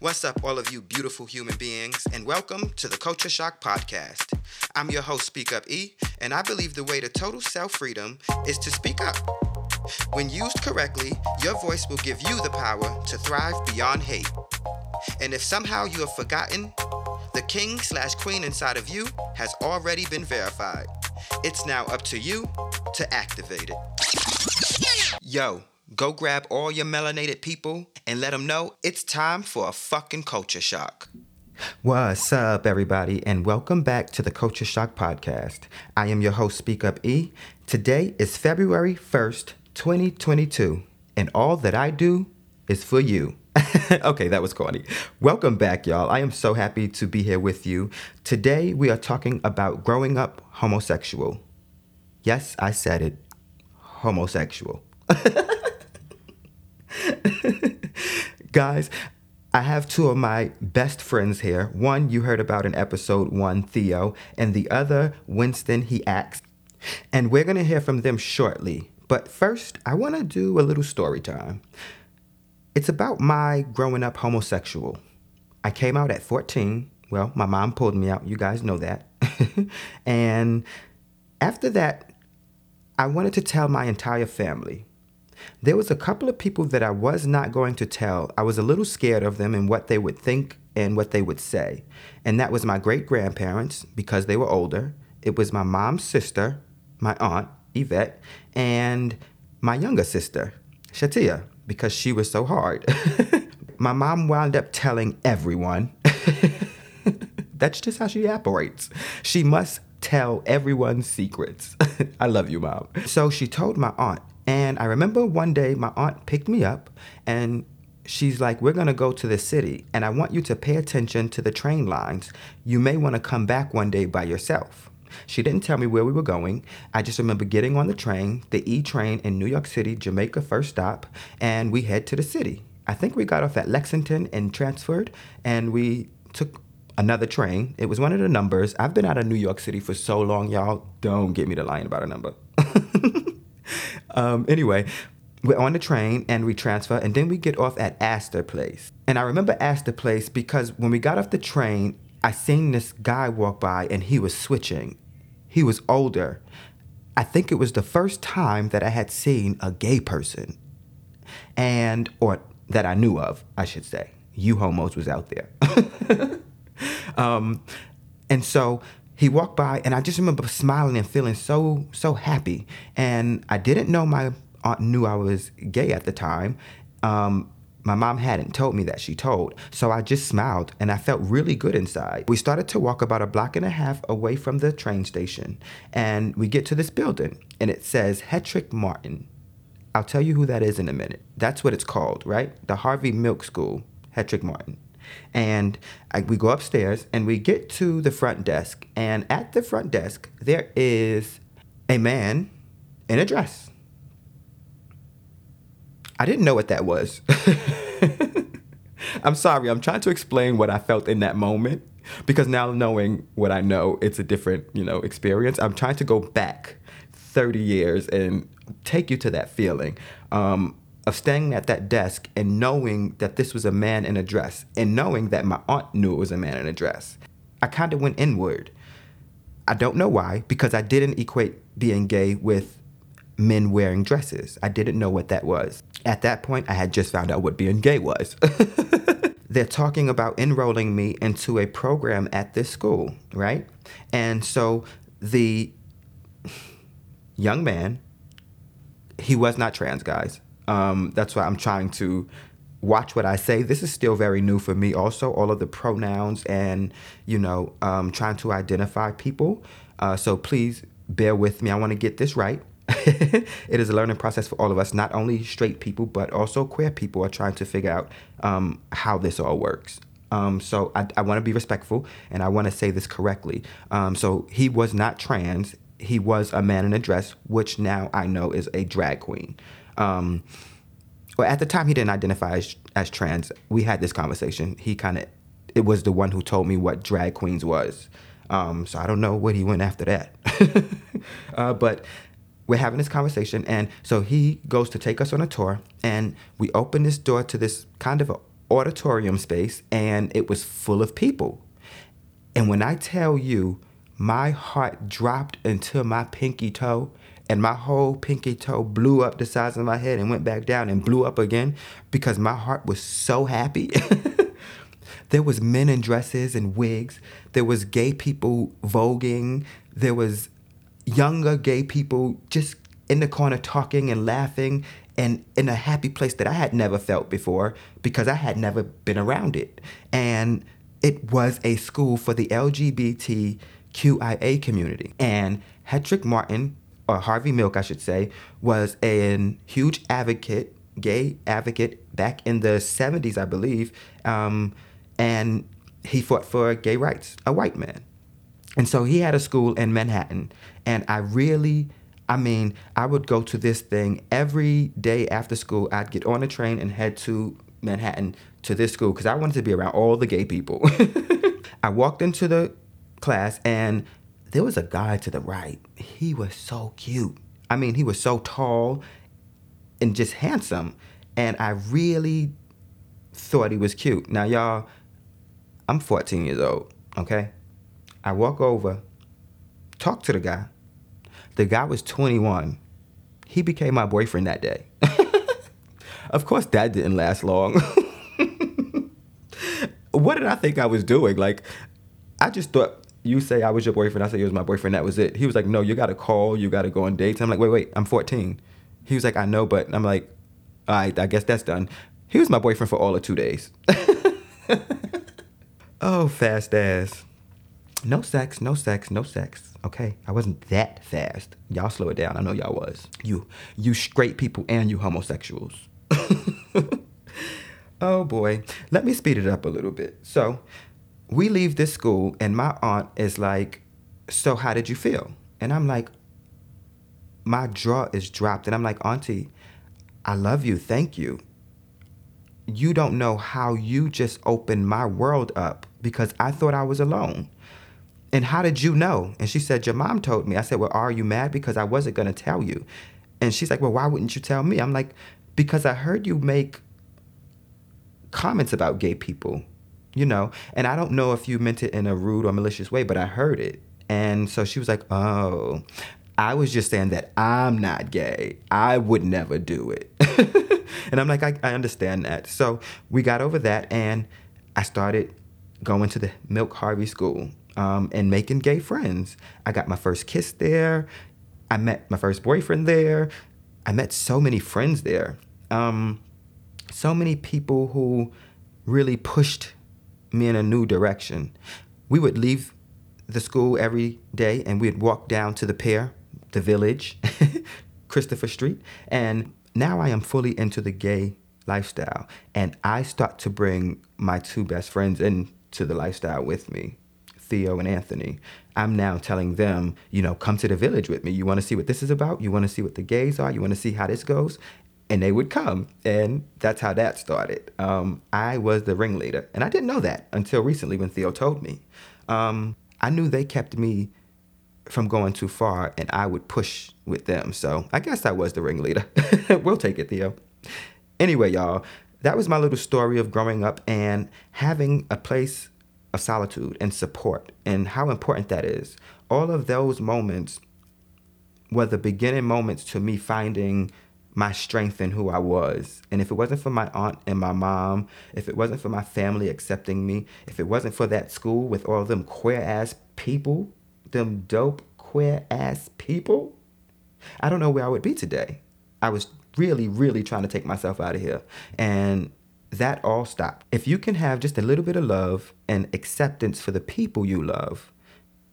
What's up, all of you beautiful human beings, and welcome to the Culture Shock Podcast. I'm your host, Speak Up E, and I believe the way to total self freedom is to speak up. When used correctly, your voice will give you the power to thrive beyond hate. And if somehow you have forgotten, the king slash queen inside of you has already been verified. It's now up to you to activate it. Yo, go grab all your melanated people and let them know it's time for a fucking culture shock. What's up, everybody, and welcome back to the Culture Shock Podcast. I am your host, Speak Up E. Today is February 1st, 2022, and all that I do is for you. okay, that was corny. Welcome back, y'all. I am so happy to be here with you. Today, we are talking about growing up homosexual. Yes, I said it homosexual. Guys, I have two of my best friends here. One you heard about in episode one, Theo, and the other, Winston, he acts. And we're going to hear from them shortly. But first, I want to do a little story time. It's about my growing up homosexual. I came out at 14. Well, my mom pulled me out. You guys know that. and after that, I wanted to tell my entire family. There was a couple of people that I was not going to tell. I was a little scared of them and what they would think and what they would say. And that was my great grandparents because they were older. It was my mom's sister, my aunt, Yvette, and my younger sister, Shatia, because she was so hard. my mom wound up telling everyone. That's just how she operates. She must tell everyone's secrets. I love you, mom. So she told my aunt. And I remember one day my aunt picked me up and she's like, We're gonna go to the city and I want you to pay attention to the train lines. You may wanna come back one day by yourself. She didn't tell me where we were going. I just remember getting on the train, the E train in New York City, Jamaica first stop, and we head to the city. I think we got off at Lexington and transferred, and we took another train. It was one of the numbers. I've been out of New York City for so long, y'all. Don't get me to lying about a number. um, anyway, we're on the train and we transfer, and then we get off at Astor Place. And I remember Astor Place because when we got off the train, I seen this guy walk by and he was switching. He was older. I think it was the first time that I had seen a gay person. And, or that I knew of, I should say. You homos was out there. um, and so he walked by and I just remember smiling and feeling so, so happy. And I didn't know my aunt knew I was gay at the time. Um, my mom hadn't told me that she told, so I just smiled and I felt really good inside. We started to walk about a block and a half away from the train station, and we get to this building, and it says Hetrick Martin. I'll tell you who that is in a minute. That's what it's called, right? The Harvey Milk School, Hetrick Martin. And I, we go upstairs and we get to the front desk, and at the front desk, there is a man in a dress. I didn't know what that was. I'm sorry, I'm trying to explain what I felt in that moment because now knowing what I know, it's a different, you know, experience. I'm trying to go back 30 years and take you to that feeling um, of standing at that desk and knowing that this was a man in a dress and knowing that my aunt knew it was a man in a dress. I kind of went inward. I don't know why, because I didn't equate being gay with men wearing dresses. I didn't know what that was. At that point, I had just found out what being gay was. They're talking about enrolling me into a program at this school, right? And so the young man, he was not trans, guys. Um, that's why I'm trying to watch what I say. This is still very new for me, also, all of the pronouns and, you know, um, trying to identify people. Uh, so please bear with me. I want to get this right. it is a learning process for all of us. Not only straight people, but also queer people are trying to figure out um, how this all works. Um, so I, I want to be respectful and I want to say this correctly. Um, so he was not trans. He was a man in a dress, which now I know is a drag queen. Um, well, at the time he didn't identify as, as trans. We had this conversation. He kind of, it was the one who told me what drag queens was. Um, so I don't know what he went after that. uh, but we're having this conversation, and so he goes to take us on a tour, and we open this door to this kind of auditorium space, and it was full of people. And when I tell you, my heart dropped into my pinky toe, and my whole pinky toe blew up the size of my head and went back down and blew up again because my heart was so happy. there was men in dresses and wigs. There was gay people voguing. There was younger gay people just in the corner talking and laughing and in a happy place that I had never felt before because I had never been around it. And it was a school for the LGBTQIA community. And Hetrick Martin, or Harvey Milk, I should say, was a huge advocate, gay advocate back in the 70s, I believe. Um, and he fought for gay rights, a white man. And so he had a school in Manhattan. And I really, I mean, I would go to this thing every day after school. I'd get on a train and head to Manhattan to this school because I wanted to be around all the gay people. I walked into the class and there was a guy to the right. He was so cute. I mean, he was so tall and just handsome. And I really thought he was cute. Now, y'all, I'm 14 years old, okay? I walk over, talk to the guy. The guy was 21. He became my boyfriend that day. of course, that didn't last long. what did I think I was doing? Like, I just thought you say I was your boyfriend. I say you was my boyfriend. That was it. He was like, no, you got to call. You got to go on dates. I'm like, wait, wait, I'm 14. He was like, I know, but I'm like, all right, I guess that's done. He was my boyfriend for all of two days. oh, fast ass. No sex, no sex, no sex. Okay, I wasn't that fast. Y'all slow it down. I know y'all was. You, you straight people and you homosexuals. oh boy, let me speed it up a little bit. So, we leave this school, and my aunt is like, So, how did you feel? And I'm like, My jaw is dropped. And I'm like, Auntie, I love you. Thank you. You don't know how you just opened my world up because I thought I was alone. And how did you know? And she said, Your mom told me. I said, Well, are you mad? Because I wasn't going to tell you. And she's like, Well, why wouldn't you tell me? I'm like, Because I heard you make comments about gay people you know and i don't know if you meant it in a rude or malicious way but i heard it. And so she was like oh. I was just saying that i'm not gay. I would never do it. And i'm like I, I understand that. So we got over that and i started going to the milk harvey school um, and making gay friends. I got my first kiss there. I met my first boyfriend there. I met so many friends there. Um, so many people who really pushed me in a new direction. We would leave the school every day and we'd walk down to the pier, the village, Christopher Street. And now I am fully into the gay lifestyle. And I start to bring my two best friends into the lifestyle with me, Theo and Anthony. I'm now telling them, you know, come to the village with me. You want to see what this is about? You want to see what the gays are? You want to see how this goes? And they would come and that's how that started. Um, i was the ringleader and i didn't know that until recently when theo told me. Um, i knew they kept me from going too far and i would push with them. So i guess i was the ringleader. We'll take it theo. Anyway y'all that was my little story of growing up and having a place of solitude and support and how important that is. All of those moments were the beginning moments to me finding my strength in who I was. And if it wasn't for my aunt and my mom, if it wasn't for my family accepting me, if it wasn't for that school with all them queer ass people, them dope queer ass people, I don't know where I would be today. I was really, really trying to take myself out of here. And that all stopped. If you can have just a little bit of love and acceptance for the people you love,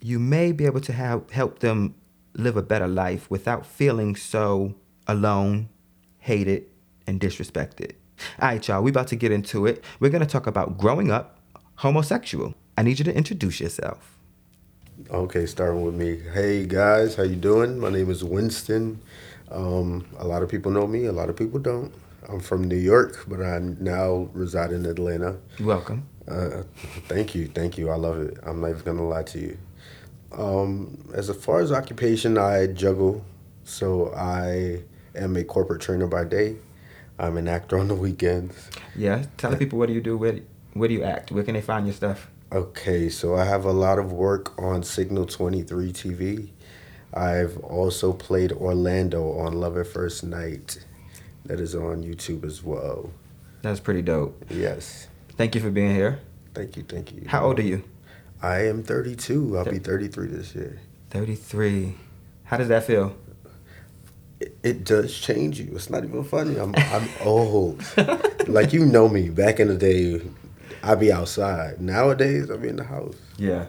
you may be able to have help them live a better life without feeling so alone, hated, and disrespected. All right, y'all, we about to get into it. We're going to talk about growing up homosexual. I need you to introduce yourself. Okay, starting with me. Hey guys, how you doing? My name is Winston. Um, a lot of people know me, a lot of people don't. I'm from New York, but I now reside in Atlanta. Welcome. Uh, thank you, thank you. I love it. I'm not even gonna lie to you. Um, as far as occupation, I juggle So I am a corporate trainer by day. I'm an actor on the weekends. Yeah. Tell the people what do you do? Where where do you act? Where can they find your stuff? Okay, so I have a lot of work on Signal 23 TV. I've also played Orlando on Love at First Night. That is on YouTube as well. That's pretty dope. Yes. Thank you for being here. Thank you, thank you. How old are you? I am 32. I'll be 33 this year. 33. How does that feel? It, does change you. It's not even funny. I'm I'm old. like you know me. Back in the day, I'd be outside. Nowadays, I'm in the house. Yeah.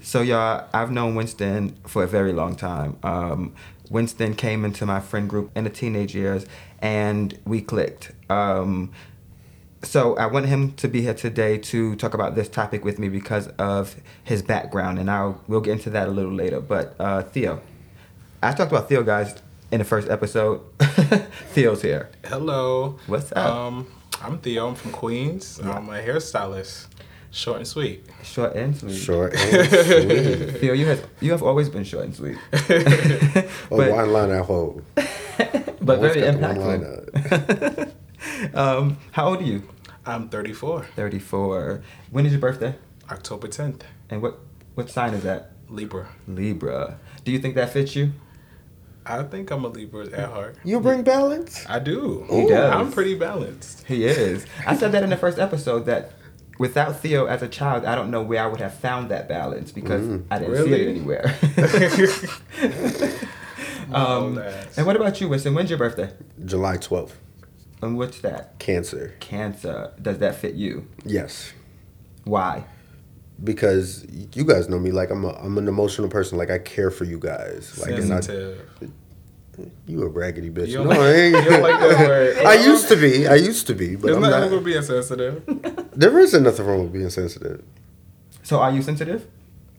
So y'all, I've known Winston for a very long time. Um, Winston came into my friend group in the teenage years, and we clicked. Um, so I want him to be here today to talk about this topic with me because of his background, and I'll we'll get into that a little later. But uh, Theo, I talked about Theo, guys, in the first episode. Theo's here. Hello. What's up? Um, I'm Theo. I'm from Queens. I'm a hairstylist. Short and sweet. Short and sweet. Short and sweet. Theo, you have you have always been short and sweet, Oh, But- one line I hold. but very got one impactful. line um, how old are you? I'm 34. 34. When is your birthday? October 10th. And what what sign is that? Libra. Libra. Do you think that fits you? I think I'm a Libra at heart. You bring balance? I do. He does. I'm pretty balanced. He is. I said that in the first episode that without Theo as a child, I don't know where I would have found that balance because Mm. I didn't see Really? it anywhere. Um, that. and what about you, Winston? When's your birthday? July 12th. And what's that? Cancer. Cancer. Does that fit you? Yes. Why? Because you guys know me, like I'm a, I'm an emotional person. Like I care for you guys. Like and I, Sensitive. you a raggedy bitch. You don't no, like- I ain't. you don't like that word. I used to be. I used to be, but There's I'm nothing not. wrong with being sensitive. There isn't nothing wrong with being sensitive. So are you sensitive?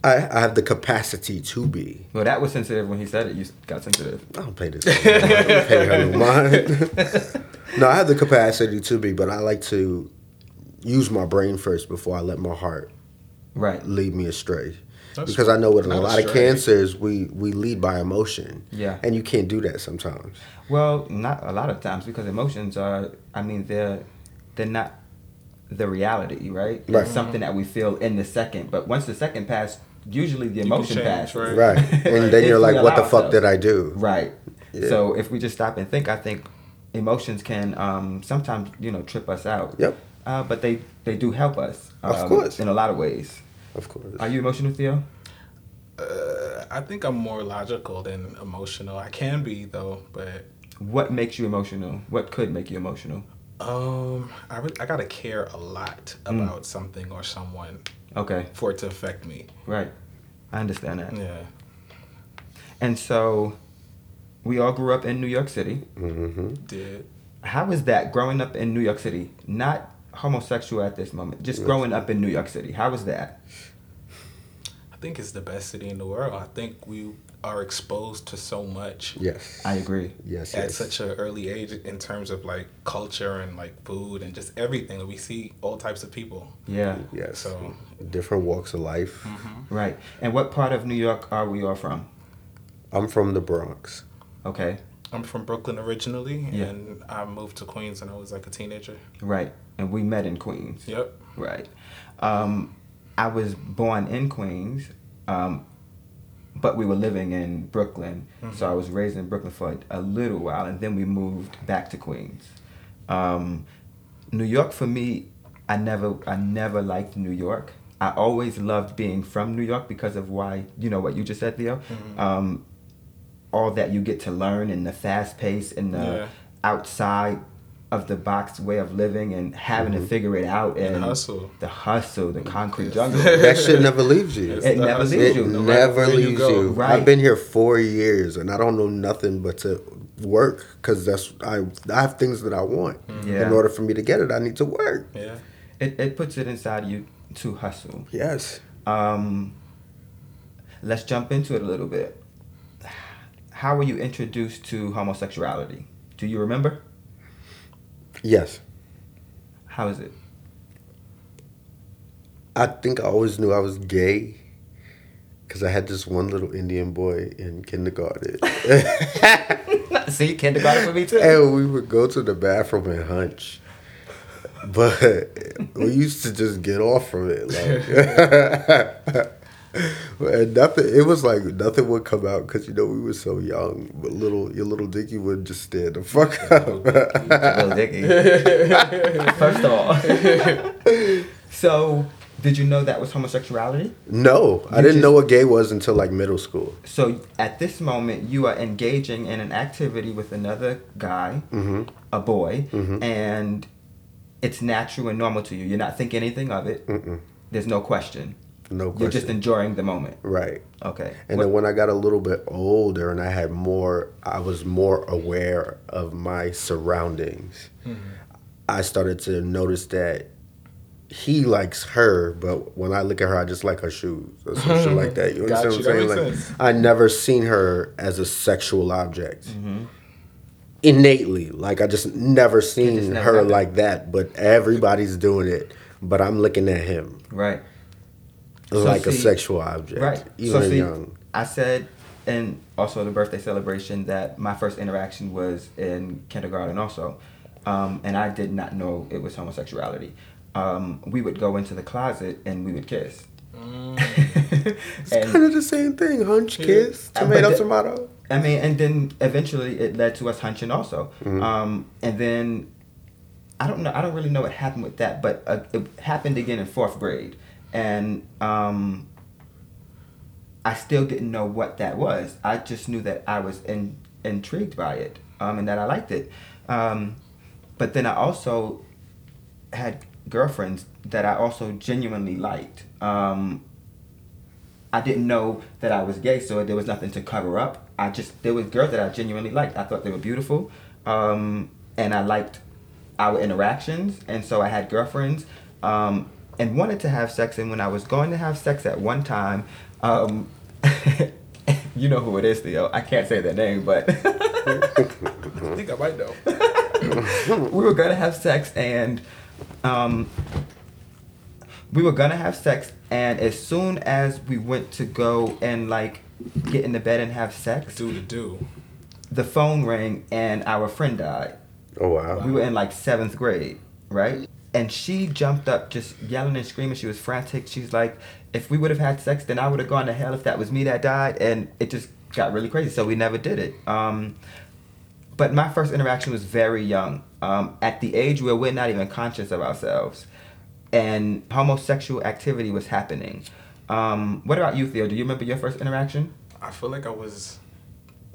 I, I have the capacity to be. Well, that was sensitive when he said it. You got sensitive. I don't pay this. I don't pay her no mind. no, I have the capacity to be, but I like to use my brain first before I let my heart Right. lead me astray. That's because I know with a not lot of astray. cancers, we we lead by emotion. Yeah. and you can't do that sometimes. Well, not a lot of times because emotions are. I mean, they're they're not the reality, right? Right. It's something that we feel in the second, but once the second pass, usually the emotion change, passes. right? Right, and then you're like, "What the fuck ourselves. did I do?" Right. Yeah. So if we just stop and think, I think emotions can um, sometimes you know trip us out. Yep, Uh, but they they do help us. Of um, course. In a lot of ways. Of course. Are you emotional, Theo? Uh, I think I'm more logical than emotional. I can be though, but What makes you emotional? What could make you emotional? um, I re- I gotta care a lot Mm. about something or someone Okay. for it to affect me. Right. I understand that. Yeah. And so, we all grew up in New York City. hmm Did How is that growing up in New York City? Not homosexual at this moment, just Yes. growing up in New York City. How was that? I think it's the best city in the world. I think we are exposed to so much Yes, I agree. Yes, at yes. such an early age in terms of like culture and like food and just everything. We see all types of people. Yeah. yes. So- different walks of life. Mm-hmm. Right. And what part of New York are we all from? I'm from the Bronx. Okay. I'm from Brooklyn originally, Yeah. and I moved to Queens when I was like a teenager. Right. And we met in Queens. Yep. Right. Um, I was born in Queens, um, but we were living in Brooklyn. So I was raised in Brooklyn for a little while, and then we moved back to Queens. Um, New York for me, I never, I never liked New York. I always loved being from New York because of why you know what you just said, Theo. Um, all that you get to learn and the fast pace and the Yeah. outside of the box way of living and having to figure it out and, And hustle. the hustle, the concrete Yes. jungle. That shit never leaves you. It's It never hustle. leaves It you. No matter never where leaves go. you. Right. I've been here four years and I don't know nothing but to work because that's I I have things that I want. Yeah. In order for me to get it, I need to work. Yeah. It, it puts it inside you to hustle. Yes. Um, let's jump into it a little bit. How were you introduced to homosexuality? Do you remember? Yes. How is it? I think I always knew I was gay Because I had this one little Indian boy in kindergarten. See, kindergarten for me too. and we would go to the bathroom and hunch. But we used to just get off from it. Like, and nothing, it was like nothing would come out because, you know, we were so young. But little, your little Dicky would just stand the fuck up. Little Dicky. First of all, so did you know that was homosexuality? no, I didn't just- know what gay was until like middle school. So at this moment, you are engaging in an activity with another guy, Mm-hmm. a boy, and it's natural and normal to you. You're not thinking anything of it. Mm-mm. There's no question. No question. You're just enjoying the moment. right. Okay. And What- then when I got a little bit older and I had more, I was more aware of my surroundings. I started to notice that he likes her, but when I look at her, I just like her shoes or some shit like that. You understand what I'm saying? Like sense. I never seen her as a sexual object. Mm-hmm. Innately, like I just never seen just never her happened. like that. But everybody's doing it. But I'm looking at him right. So like a sexual object, Right. even so see, young. I said, and also the birthday celebration that my first interaction was in kindergarten also, um, and I did not know it was homosexuality. Um, we would go into the closet and we would kiss. It's kind of the same thing. Hunch, kiss, Uh, tomato, the- tomato. I mean, and then eventually it led to us hunching also. Um, and then I don't know. I don't really know what happened with that, but uh, it happened again in fourth grade, and um, I still didn't know what that was. I just knew that I was in, intrigued by it, um, and that I liked it. Um, but then I also had girlfriends that I also genuinely liked. Um, I didn't know that I was gay, so there was nothing to cover up. I just there was girls that I genuinely liked. I thought they were beautiful, um, and I liked our interactions, and so I had girlfriends, um, and wanted to have sex. And when I was going to have sex at one time, um, you know who it is, Theo. I can't say their name, but I think I might know. we were gonna have sex and um we were gonna have sex and as soon as we went to go and like get in the bed and have sex Do to do. the phone rang and our friend died Oh wow. we were in like seventh grade right and she jumped up just yelling and screaming. She was frantic. She's like if we would have had sex then i would have gone to hell if that was me that died. And it just got really crazy. So we never did it. Um but my first interaction was very young um, at the age where we're not even conscious of ourselves. And homosexual activity was happening. Um, what about you theo? Do you remember your first interaction? I feel like I was.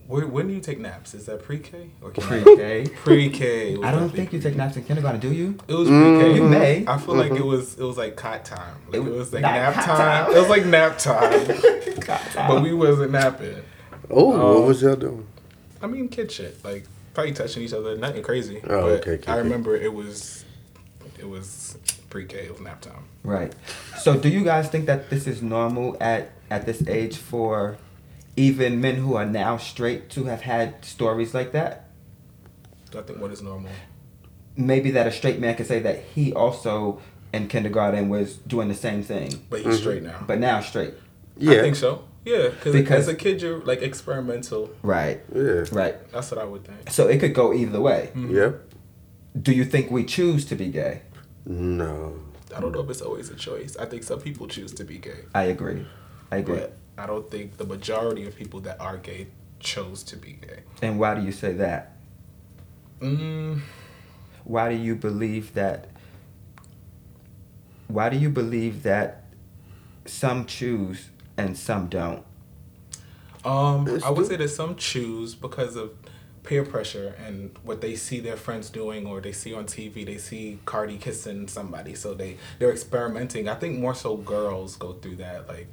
Where, when do you take naps? Is that pre-K or K? pre-k Pre-K. was i don't think you take naps in kindergarten do you It was pre-K. You may. I feel like it was it was like cot time. Like It it, was was like nap time. time. It was like nap time. but we wasn't napping. Oh, Um, what was y'all doing? I mean, kid shit. Like probably touching each other. Nothing crazy. Oh, but okay, okay, I okay. remember it was it was pre-K. It was nap time. Right. So do you guys think that this is normal at at this age for even men who are now straight to have had stories like that? I think what is normal. Maybe that a straight man could say that he also in kindergarten was doing the same thing, But he's mm-hmm. straight now. but now straight. Yeah. I think so. Yeah, cause as a kid you're like experimental. Right. Yeah. Right. That's what I would think. So it could go either way. Mm-hmm. Yep. Do you think we choose to be gay? No. I don't know if it's always a choice. I think some people choose to be gay, I agree. I agree. but I don't think the majority of people that are gay chose to be gay. And why do you say that? Mm, Why do you believe that? Why do you believe that some choose and some don't? um, I would say that some choose because of peer pressure and what they see their friends doing, or they see on TV. They see Cardi kissing somebody, so they they're experimenting. I think more so girls go through that like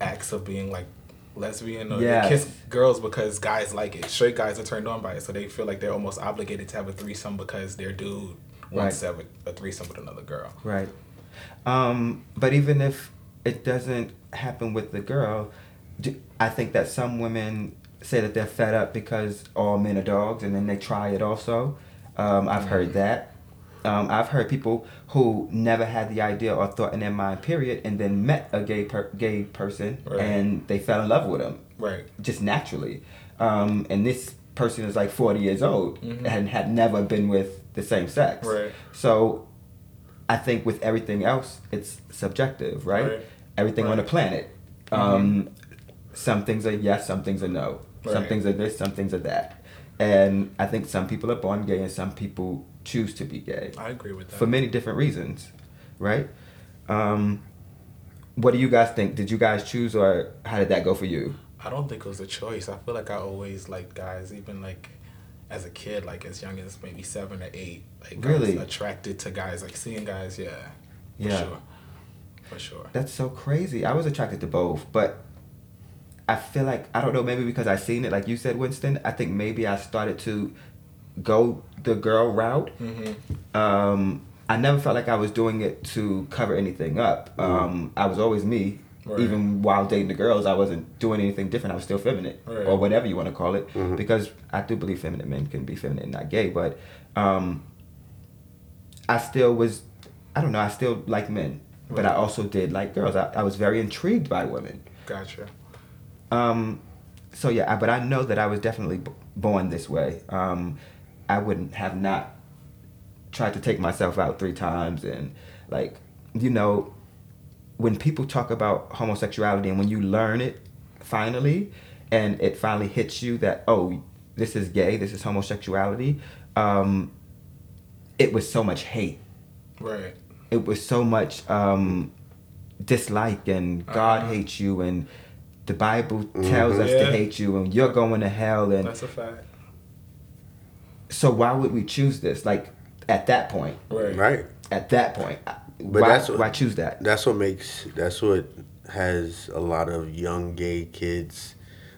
acts of being like lesbian or Yes. they kiss girls because guys like it. Straight guys are turned on by it, so they feel like they're almost obligated to have a threesome because their dude wants to have a, a threesome with another girl. Right. Um, but even if it doesn't happen with the girl, do, I think that some women say that they're fed up because all men are dogs, and then they try it also. Um, I've heard that. Um, I've heard people who never had the idea or thought in their mind, period, and then met a gay per- gay person Right. and they fell in love with him Right. just naturally. Um, and this person is like 40 years old Mhm. and had never been with the same sex. Right. So I think with everything else, it's subjective, right? Right. Everything on the planet. Um, some things are yes, some things are no. Some things are this, some things are that. And I think some people are born gay and some people choose to be gay I agree with that. for many different reasons, right? Um, what do you guys think? Did you guys choose or how did that go for you? I don't think it was a choice. I feel like I always liked guys, even like as a kid, like as young as maybe seven or eight. Like I Really? was attracted to guys, like seeing guys. Yeah. For Yeah. Sure. For sure. That's so crazy. I was attracted to both, but I feel like I don't know. Maybe because I seen it, like you said, Winston. I think maybe I started to go the girl route. Mm-hmm. Um, I never felt like I was doing it to cover anything up. Um, I was always me. Right. Even while dating the girls, I wasn't doing anything different. I was still feminine, Right. or whatever you want to call it, Mhm. because I do believe feminine men can be feminine, not gay. But um, I still was, I don't know, I still like men, but I also did like girls. I, I was very intrigued by women. Gotcha. Um, so yeah, I, but I know that I was definitely b- born this way. Um, I wouldn't have not tried to take myself out three times and like you know when people talk about homosexuality and when you learn it finally and it finally hits you that oh this is gay this is homosexuality um, it was so much hate Right. it was so much um, dislike and God Uh-huh. hates you and the Bible tells us to hate you and you're going to hell and That's a fact. So why would we choose this like at that point Right. Right. at that point But why, that's what- why choose that That's what makes that's what has a lot of young gay kids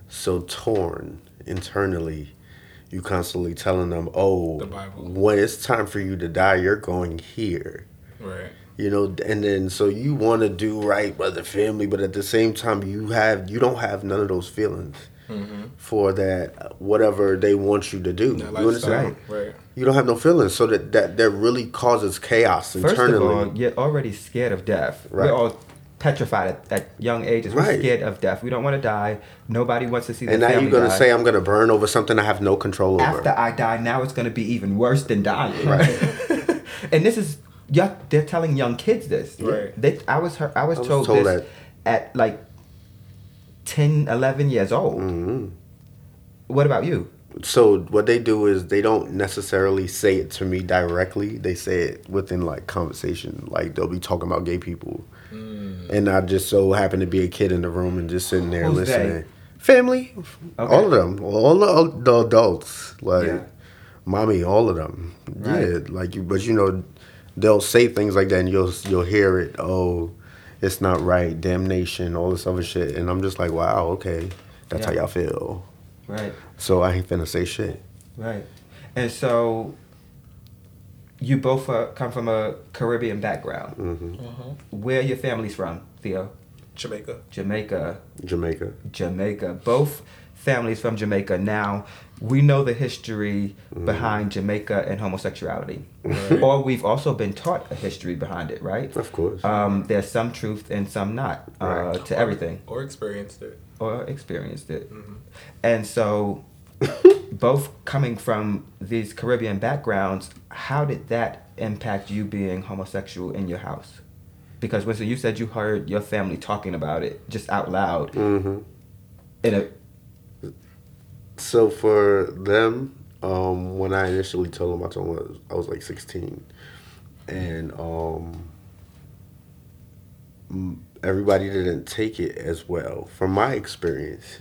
so torn internally. You constantly telling them, "Oh, The Bible. when it's time for you to die, you're going here." Right. You know, and then so you want to do right by the family, but at the same time, you have you don't have none of those feelings Mm-hmm. for that whatever they want you to do. That you understand? lifestyle. Right. You don't have no feelings, so that that, that really causes chaos first internally. of all you're already scared of death Right. we're all petrified at, at young ages we're Right. scared of death we don't want to die nobody wants to see their and now you're gonna die. say I'm gonna burn over something I have no control over. after I die, now it's going to be even worse than dying. Right. and this is, yeah, they're telling young kids this. Right. They, I was, I was I was told, told this at like 10, 11 years old. Mhm. What about you? So what they do is they don't necessarily say it to me directly. They say it within like conversation. Like they'll be talking about gay people, Mm. and I just so happen to be a kid in the room and just sitting there Who's listening. they? Family, Okay. all of them, all the, the adults, like Yeah. mommy, all of them. Right. Yeah, like you, but you know, they'll say things like that, and you'll you'll hear it. Oh, it's not right, damnation, all this other shit, and I'm just like, wow, okay, that's how Yeah. y'all feel. Right, So I ain't finna say shit. right. And so you both uh, come from a Caribbean background. hmm Mm-hmm. Where are your families from, Theo? Jamaica. Jamaica. Jamaica. Jamaica. Both families from Jamaica. Now, we know the history Mm-hmm. behind Jamaica and homosexuality. Right. Or we've also been taught a history behind it, right? Of course. Um, there's some truth and some not uh, Right. to everything, Or experienced it. or experienced it. Mm-hmm. And so, both coming from these Caribbean backgrounds, how did that impact you being homosexual in your house? Because Winston, you said you heard your family talking about it just out loud. hmm In a, So for them, um, when I initially told them, I told them I was, I was like 16, and um, everybody didn't take it as well. From my experience,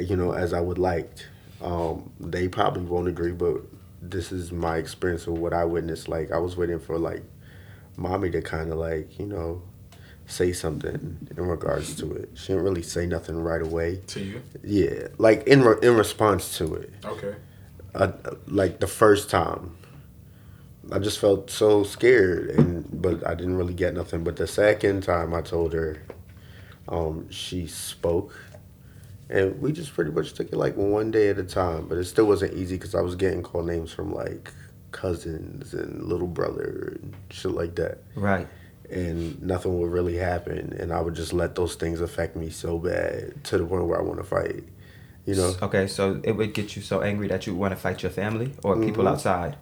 you know, as I would liked. Um, they probably won't agree, but this is my experience of what I witnessed. Like I was waiting for like mommy to kind of like you know say something in regards to it. She didn't really say nothing right away. To you? Yeah, like in re- in response to it, Okay. uh, like the first time, I just felt so scared, and but I didn't really get nothing. But the second time I told her, um, she spoke, and we just pretty much took it like one day at a time. But it still wasn't easy because I was getting called names from like cousins and little brother and shit like that. Right. And nothing would really happen, and I would just let those things affect me so bad to the point where I want to fight. You know, Okay, so it would get you so angry that you want to fight your family or people Mhm. outside.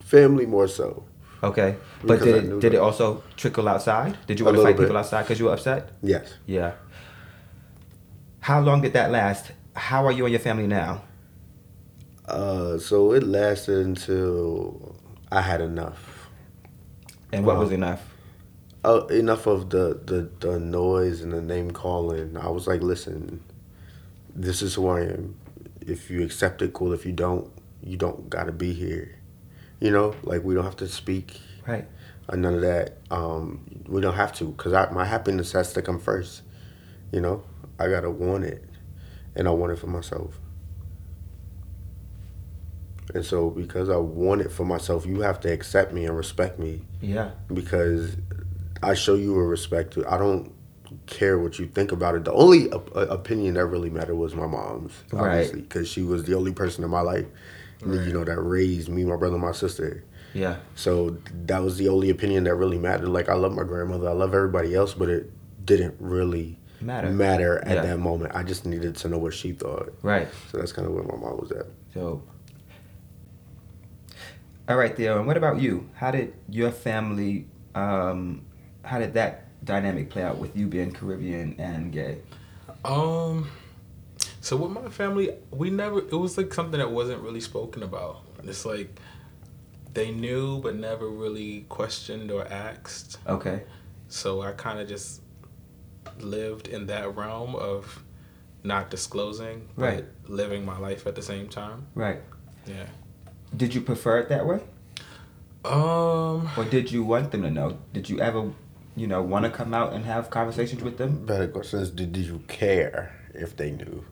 family more so. Okay, but Because did it did it also trickle outside? Did you want to fight people outside because you were upset? Yes. Yeah. How long did that last? How are you and your family now? Uh, so it lasted until I had enough. And what was enough? uh, enough of the, the the noise and the name calling. I was like, listen, this is who I am. If you accept it, cool. If you don't, you don't gotta be here. You know, like we don't have to speak Right. or none of that. Um, we don't have to because my happiness has to come first. You know, I gotta want it, and I want it for myself. And so, because I want it for myself, you have to accept me and respect me Yeah. because I show you a respect. I don't care what you think about it. The only op- opinion that really mattered was my mom's, Right. obviously, because she was the only person in my life, you know, that raised me, my brother, my sister. Yeah. So that was the only opinion that really mattered. Like I love my grandmother, I love everybody else, but it didn't really Matter. matter at Yeah. that moment. I just needed to know what she thought. Right. So that's kind of where my mom was at. So. All right, Theo. And what about you? How did your family? Um, how did that dynamic play out with you being Caribbean and gay? Um, so with my family, we never. It was like something that wasn't really spoken about. It's like they knew, but never really questioned or asked. Okay. So I kind of just lived in that realm of not disclosing, but Right. living my life at the same time. Right. Yeah. Did you prefer it that way, Um. or did you want them to know? Did you ever, you know, want to come out and have conversations with them? Better question is, did, did you care if they knew?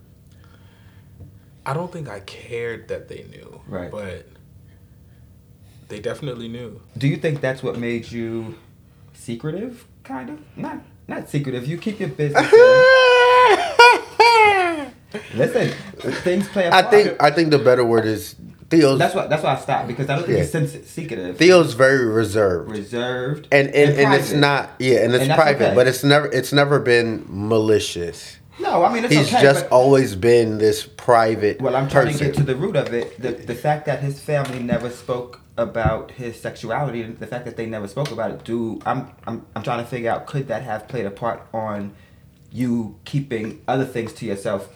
I don't think I cared that they knew. Right. But they definitely knew. Do you think that's what made you secretive? Kind of. Not not secretive. You keep your business. Listen, things play a I part. think I think the better word is Theo's. that's why that's why I stopped because I don't think Yeah. he's sensi- secretive. Theo's very reserved. reserved and and, and, it's not yeah and it's And private okay. but it's never it's never been malicious No, I mean it's he's okay. just but- always been this private Well, I'm trying person to get to the root of it. The, the fact that his family never spoke about his sexuality, and the fact that they never spoke about it, do I'm I'm I'm trying to figure out could that have played a part on you keeping other things to yourself?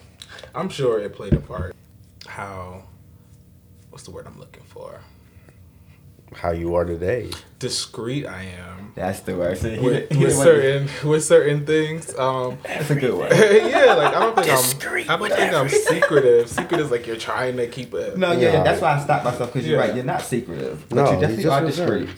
I'm sure it played a part. How, what's the word I'm looking for? how you are today Discreet I am That's the word. See, he with, he with didn't to- certain with certain things. Um, That's a good word. yeah, like I don't think Discreet I'm. I don't think I'm secretive. Secret is like you're trying to keep it. No, yeah, yeah, Yeah. that's why I stopped myself because you're Yeah. right. You're not secretive, but No, you he's definitely just are discreet.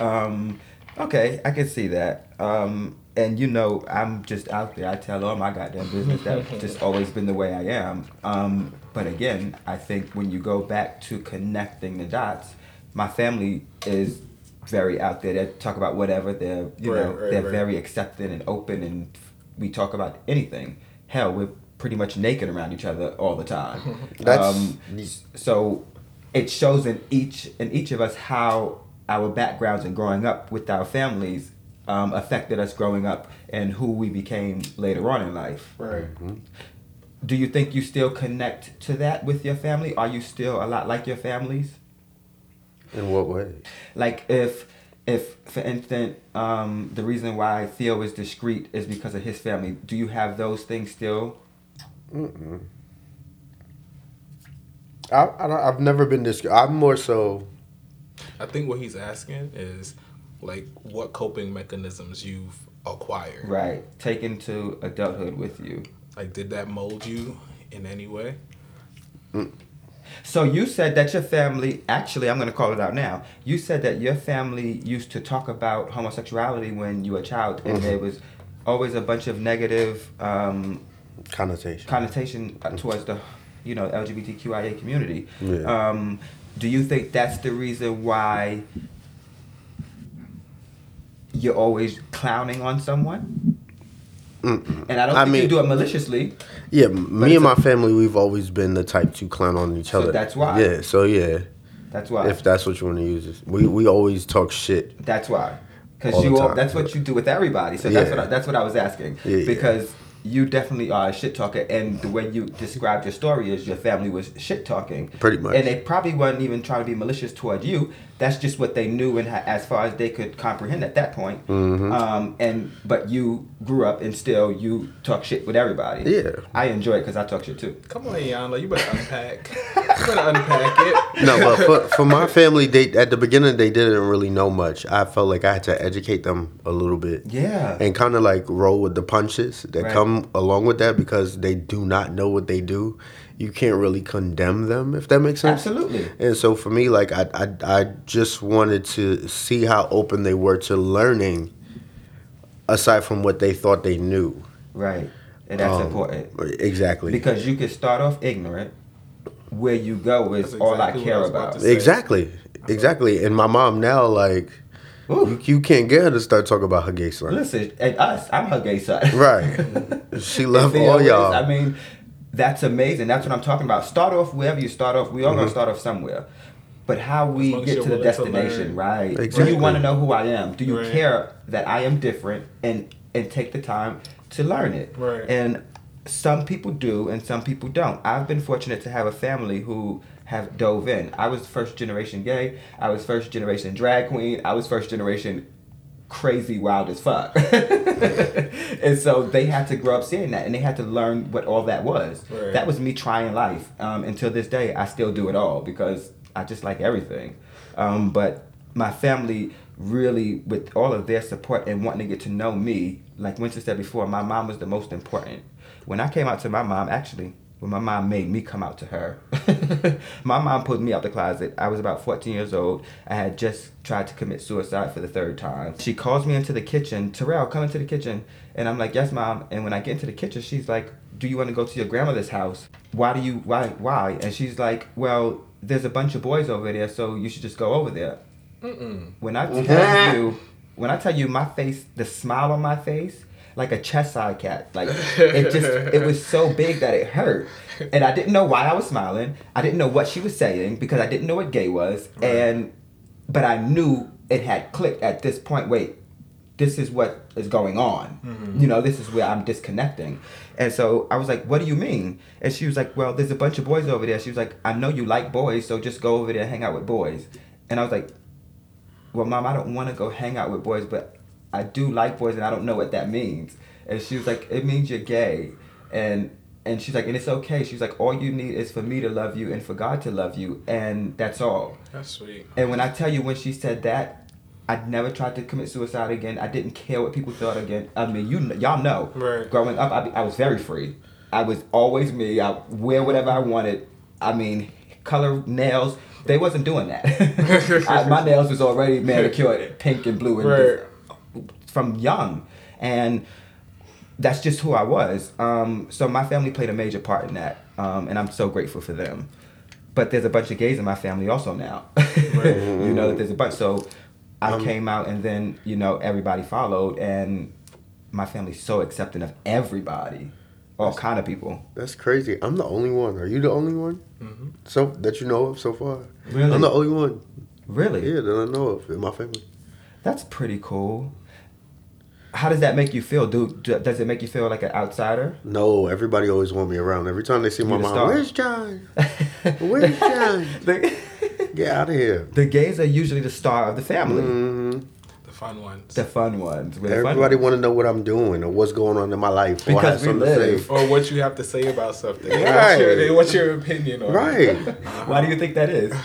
Um, okay, I can see that. Um, and you know, I'm just out there. I tell all my goddamn business. That's just always been the way I am. Um, but again, I think when you go back to connecting the dots, my family is very out there. They talk about whatever. They're you Right, know right, they're right. very accepting and open, and we talk about anything. Hell, we're pretty much naked around each other all the time. That's- um, so it shows in each in each of us how our backgrounds and growing up with our families um, affected us growing up and who we became later on in life. Right. Do you think you still connect to that with your family? Are you still a lot like your families? in what way Like if if for instance um, the reason why Theo is discreet is because of his family. Do you have those things still? Mm-mm. I, I don't, I've never been this i'm more so I think what he's asking is like what coping mechanisms you've acquired. Right. Taken to adulthood with you. Like, did that mold you in any way? So you said that your family, actually, I'm going to call it out now. You said that your family used to talk about homosexuality when you were a child, and there was always a bunch of negative um, connotation connotation uh, towards the, you know, LGBTQIA community. Yeah. Um, do you think that's the reason why you're always clowning on someone? Mm-mm. And I don't I think you mean- do it maliciously. yeah me and my family we've always been the type to clown on each other. So that's why. yeah so yeah That's why. If that's what you want to use, it. we we always talk shit. That's why. Because you, all, that's what you do with everybody. So that's what I, that's what I was asking. Yeah, yeah. because you definitely are a shit talker, and the way you described your story is your family was shit talking. Pretty much. And they probably weren't even trying to be malicious toward you. That's just what they knew, and ha- as far as they could comprehend at that point. Mm-hmm. Um, and but you grew up, and still you talk shit with everybody. Yeah. I enjoy it because I talk shit too. Come on, Yana, you better unpack. you better unpack it. No, but for, for my family, they at the beginning they didn't really know much. I felt like I had to educate them a little bit. Yeah. and kind of like roll with the punches that Right. come along with that because they do not know what they do. You can't really condemn them if that makes sense. Absolutely. And so for me, like I, I, I just wanted to see how open they were to learning, aside from what they thought they knew. Right. And that's Um, important. Exactly. Because you can start off ignorant. Where you go is That's all I care I about about. exactly. Exactly. And my mom now, like, Ooh. You, you can't get her to start talking about her gay son. Listen, and us, I'm her gay son. Right. She love Theo all is, y'all. I mean, that's amazing. That's what I'm talking about. Start off wherever you start off. We all Mm-hmm. gonna start off somewhere. But how we get to the willing to destination, learn. right? Do you want to know who I am? Do you Right. care that I am different and and take the time to learn it? Right. And some people do and some people don't. I've been fortunate to have a family who have dove in. I was first generation gay. I was first generation drag queen. I was first generation crazy wild as fuck. and so they had to grow up seeing that and they had to learn what all that was. Right. That was me trying life. Um, until this day, I still do it all because I just like everything. Um, but my family really, with all of their support and wanting to get to know me, like Winston said before, my mom was the most important. When I came out to my mom, actually, when my mom made me come out to her, my mom put me out the closet. I was about 14 years old. I had just tried to commit suicide for the third time. She calls me into the kitchen, Terrell, come into the kitchen. And I'm like, yes, mom. And when I get into the kitchen, she's like, do you want to go to your grandmother's house? Why do you, why, why? And she's like, well, there's a bunch of boys over there, so you should just go over there. When I mm-hmm. tell you, when I tell you my face, the smile on my face, like a Cheshire cat, like it just, it was so big that it hurt, and I didn't know why I was smiling. I didn't know what she was saying because I didn't know what gay was, and but I knew it had clicked at this point. Wait, this is what is going on. Mm-hmm. You know, this is where I'm disconnecting. And so I was like, what do you mean? And she was like, well, there's a bunch of boys over there. She was like, I know you like boys, so just go over there and hang out with boys. And I was like, well, mom, I don't want to go hang out with boys, but I do like boys and I don't know what that means. And she was like, it means you're gay. And and she's like, and it's okay. She's like, all you need is for me to love you and for God to love you. And that's all. That's sweet. And when I tell you when she said that, I never tried to commit suicide again. I didn't care what people thought again. I mean, you y'all know. Right. Growing up, I, I was very free. I was always me. I wear whatever I wanted. I mean, color nails. They wasn't doing that. I, my nails was already manicured pink and blue and Right. From young, and that's just who I was. Um, so my family played a major part in that, um, and I'm so grateful for them. But there's a bunch of gays in my family also now. you know, that there's a bunch. So I Um, came out, and then you know everybody followed, and my family's so accepting of everybody, all kind of people. That's crazy. I'm the only one. Are you the only one? So that you know of so far? Really? I'm the only one. Really, Yeah, that I know of in my family. that's pretty cool. How does that make you feel? Do, do does it make you feel like an outsider? No, everybody always want me around. Every time they see my the mom, star. where's John? Where's John? the, Get out of here. the gays are usually the star of the family, hmm The fun ones. the fun ones. We're Everybody want to know what I'm doing or what's going on in my life. or Because have we something to live. say. or what you have to say about something. Right. What's, your, what's your opinion on it? Right. Why do you think that is?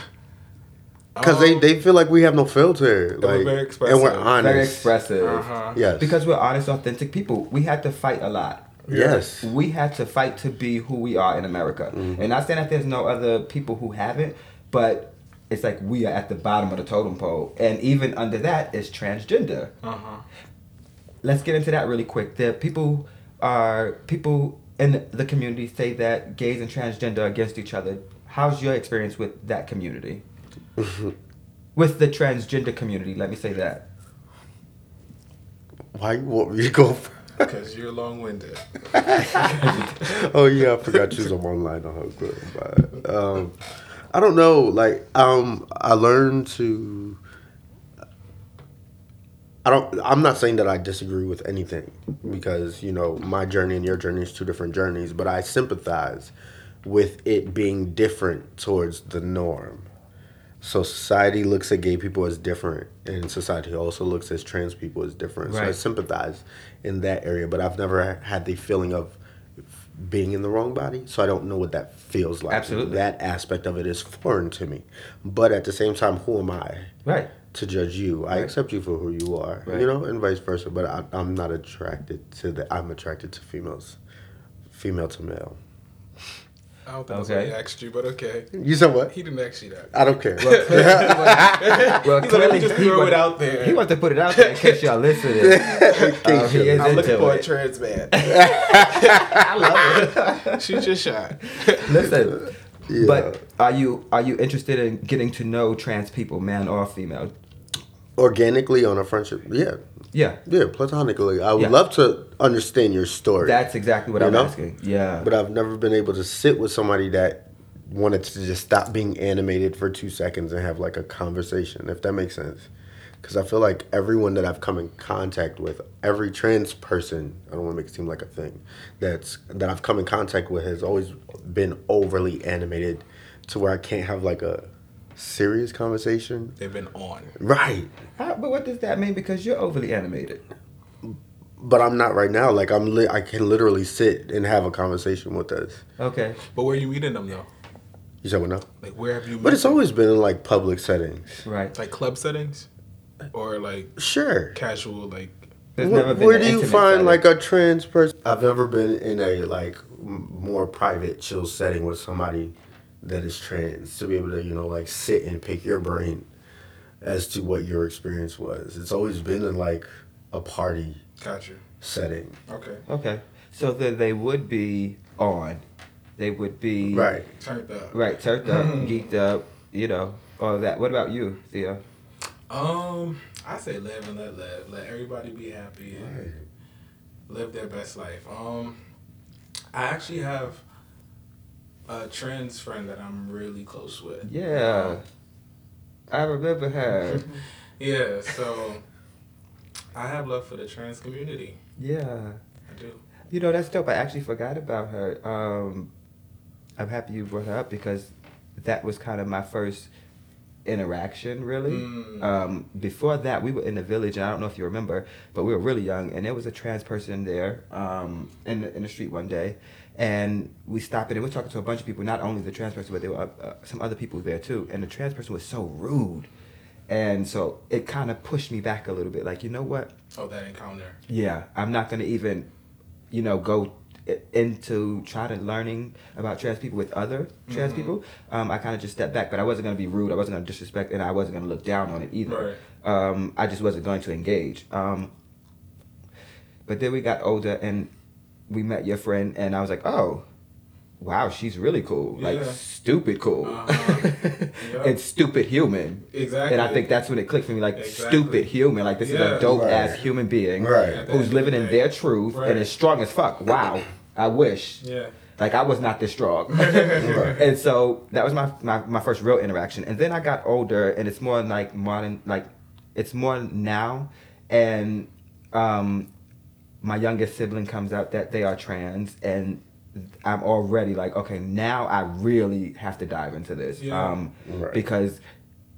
Because Um, they, they feel like we have no filter. Like, we're Like, very and we're honest. Very expressive. Uh-huh. Yes. Because we're honest, authentic people. We had to fight a lot. Yes. We had to fight to be who we are in America. And not saying that there's no other people who haven't, but it's like we are at the bottom of the totem pole. And even under that is transgender. Uh-huh. Let's get into that really quick. There people are people in the community say that gays and transgender are against each other. How's your experience with that community? With the transgender community, let me say that. Why you want me to go first? Because you're long-winded. oh yeah, I forgot you was on online on her group. But, um, I don't know. Like, um, I learned to. I don't. I'm not saying that I disagree with anything because you know my journey and your journey is two different journeys, but I sympathize with it being different towards the norm. So society looks at gay people as different, and society also looks at trans people as different. So I sympathize in that area, but I've never had the feeling of being in the wrong body, so I don't know what that feels like. Absolutely. that aspect of it is foreign to me. But at the same time, who am I Right. to judge you? I accept you for who you are, Right. you know, and vice versa. But I, I'm not attracted to the. I'm attracted to females, female to male. I don't think that's Okay. what he asked you, but okay. You said what? He didn't ask you that. I don't care. Well, clearly, well, He's like, just throw it out there. He wants to put it out there in case y'all listening. Um, he is I'm looking into for a trans man. I love it. Shoot your shot. Listen, Yeah. but are you are you interested in getting to know trans people, man or female? Organically on a friendship, yeah, Yeah, yeah, platonically. I would Yeah. love to understand your story. that's exactly what I'm know? asking. Yeah, but I've never been able to sit with somebody that wanted to just stop being animated for two seconds and have like a conversation, if that makes sense. Because I feel like everyone that I've come in contact with, every trans person, I don't want to make it seem like a thing, that's that I've come in contact with has always been overly animated, to where I can't have like a serious conversation. They've been on. Right. How- but what does that mean? Because you're overly animated. But I'm not right now. Like I'm, li- I can literally sit and have a conversation with us. Okay. But where are you meeting them though? You said what now? Like where have you? But it's them? always been in like public settings. Right. like club settings, or like Sure. casual like. Where, where do you find setting. like a trans person? I've never been in a like m- more private, chill setting with somebody that is trans to be able to you know like sit and pick your brain as to what your experience was. It's always been in like a party Got you. setting. Okay. Okay. So then they would be on. They would be Right. Turned up. Right, turned up, geeked up, you know, all of that. What about you, Theo? Um, I say live and let live. Let everybody be happy and live their best life. Um, I actually have a trans friend that I'm really close with. Yeah. I remember her. Yeah, so I have love for the trans community. yeah. I do. You know, that's dope. I actually forgot about her. Um, I'm happy you brought her up because that was kind of my first interaction, really. Mm. Um, before that, we were in the village, and I don't know if you remember, but we were really young, and there was a trans person there um, in, the, in the street one day. And we stopped it and we're talking to a bunch of people, not only the trans person, but there were uh, uh, some other people there too. And the trans person was so rude. And so it kind of pushed me back a little bit. Like, you know what? Oh, that encounter. Yeah, I'm not gonna even, you know, go into try to learning about trans people with other trans people. Um, I kind of just stepped back, but I wasn't gonna be rude. I wasn't gonna disrespect, and I wasn't gonna look down on it either. Right. Um, I just wasn't going to engage. Um, but then we got older, and we met your friend, and I was like, oh. Wow, she's really cool. Like stupid cool. Uh-huh. Yeah. and stupid human. Exactly. And I think that's when it clicked for me, like Exactly. stupid human. Like this is a dope Right. ass human being Right. Who's living in their truth Right. and is strong as fuck. Wow. I wish. Yeah. Like I was not this strong. and so that was my, my my first real interaction. And then I got older and it's more like modern like it's more now and um my youngest sibling comes out that they are trans and I'm already like, okay, now I really have to dive into this. Yeah. Um Right. because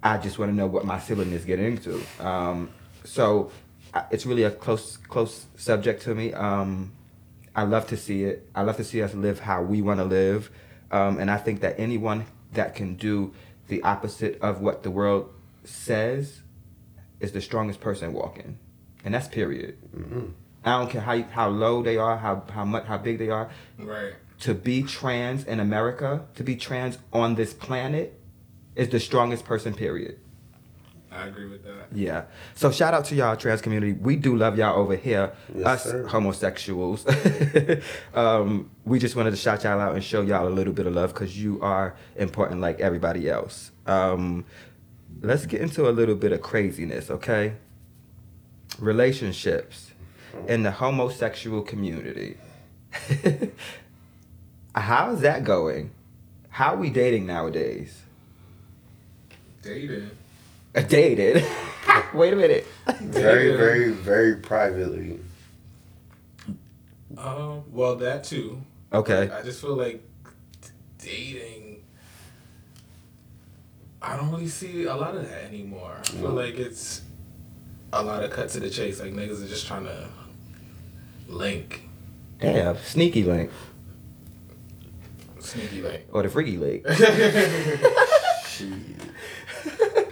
I just want to know what my sibling is getting into. Um, so I- it's really a close close subject to me. Um, I love to see it. I love to see us live how we want to live, um, and I think that anyone that can do the opposite of what the world says is the strongest person walking, and that's period. I don't care how you, how low they are, how how much how big they are. Right. To be trans in America, to be trans on this planet, is the strongest person. Period. I agree with that. Yeah. So shout out to y'all trans community. We do love y'all over here. Yes, us sir. homosexuals. um, we just wanted to shout y'all out and show y'all a little bit of love because you are important like everybody else. Um, let's get into a little bit of craziness, okay? Relationships in the homosexual community. How's that going? How are we dating nowadays? Dated. Dated. Wait a minute. Very, very, very privately. Um. Well, that too. Okay. I just feel like dating. I don't really see a lot of that anymore. I feel like it's a lot of cut to the chase. Like niggas are just trying to link, Damn. Sneaky link. sneaky link. Or the freaky link.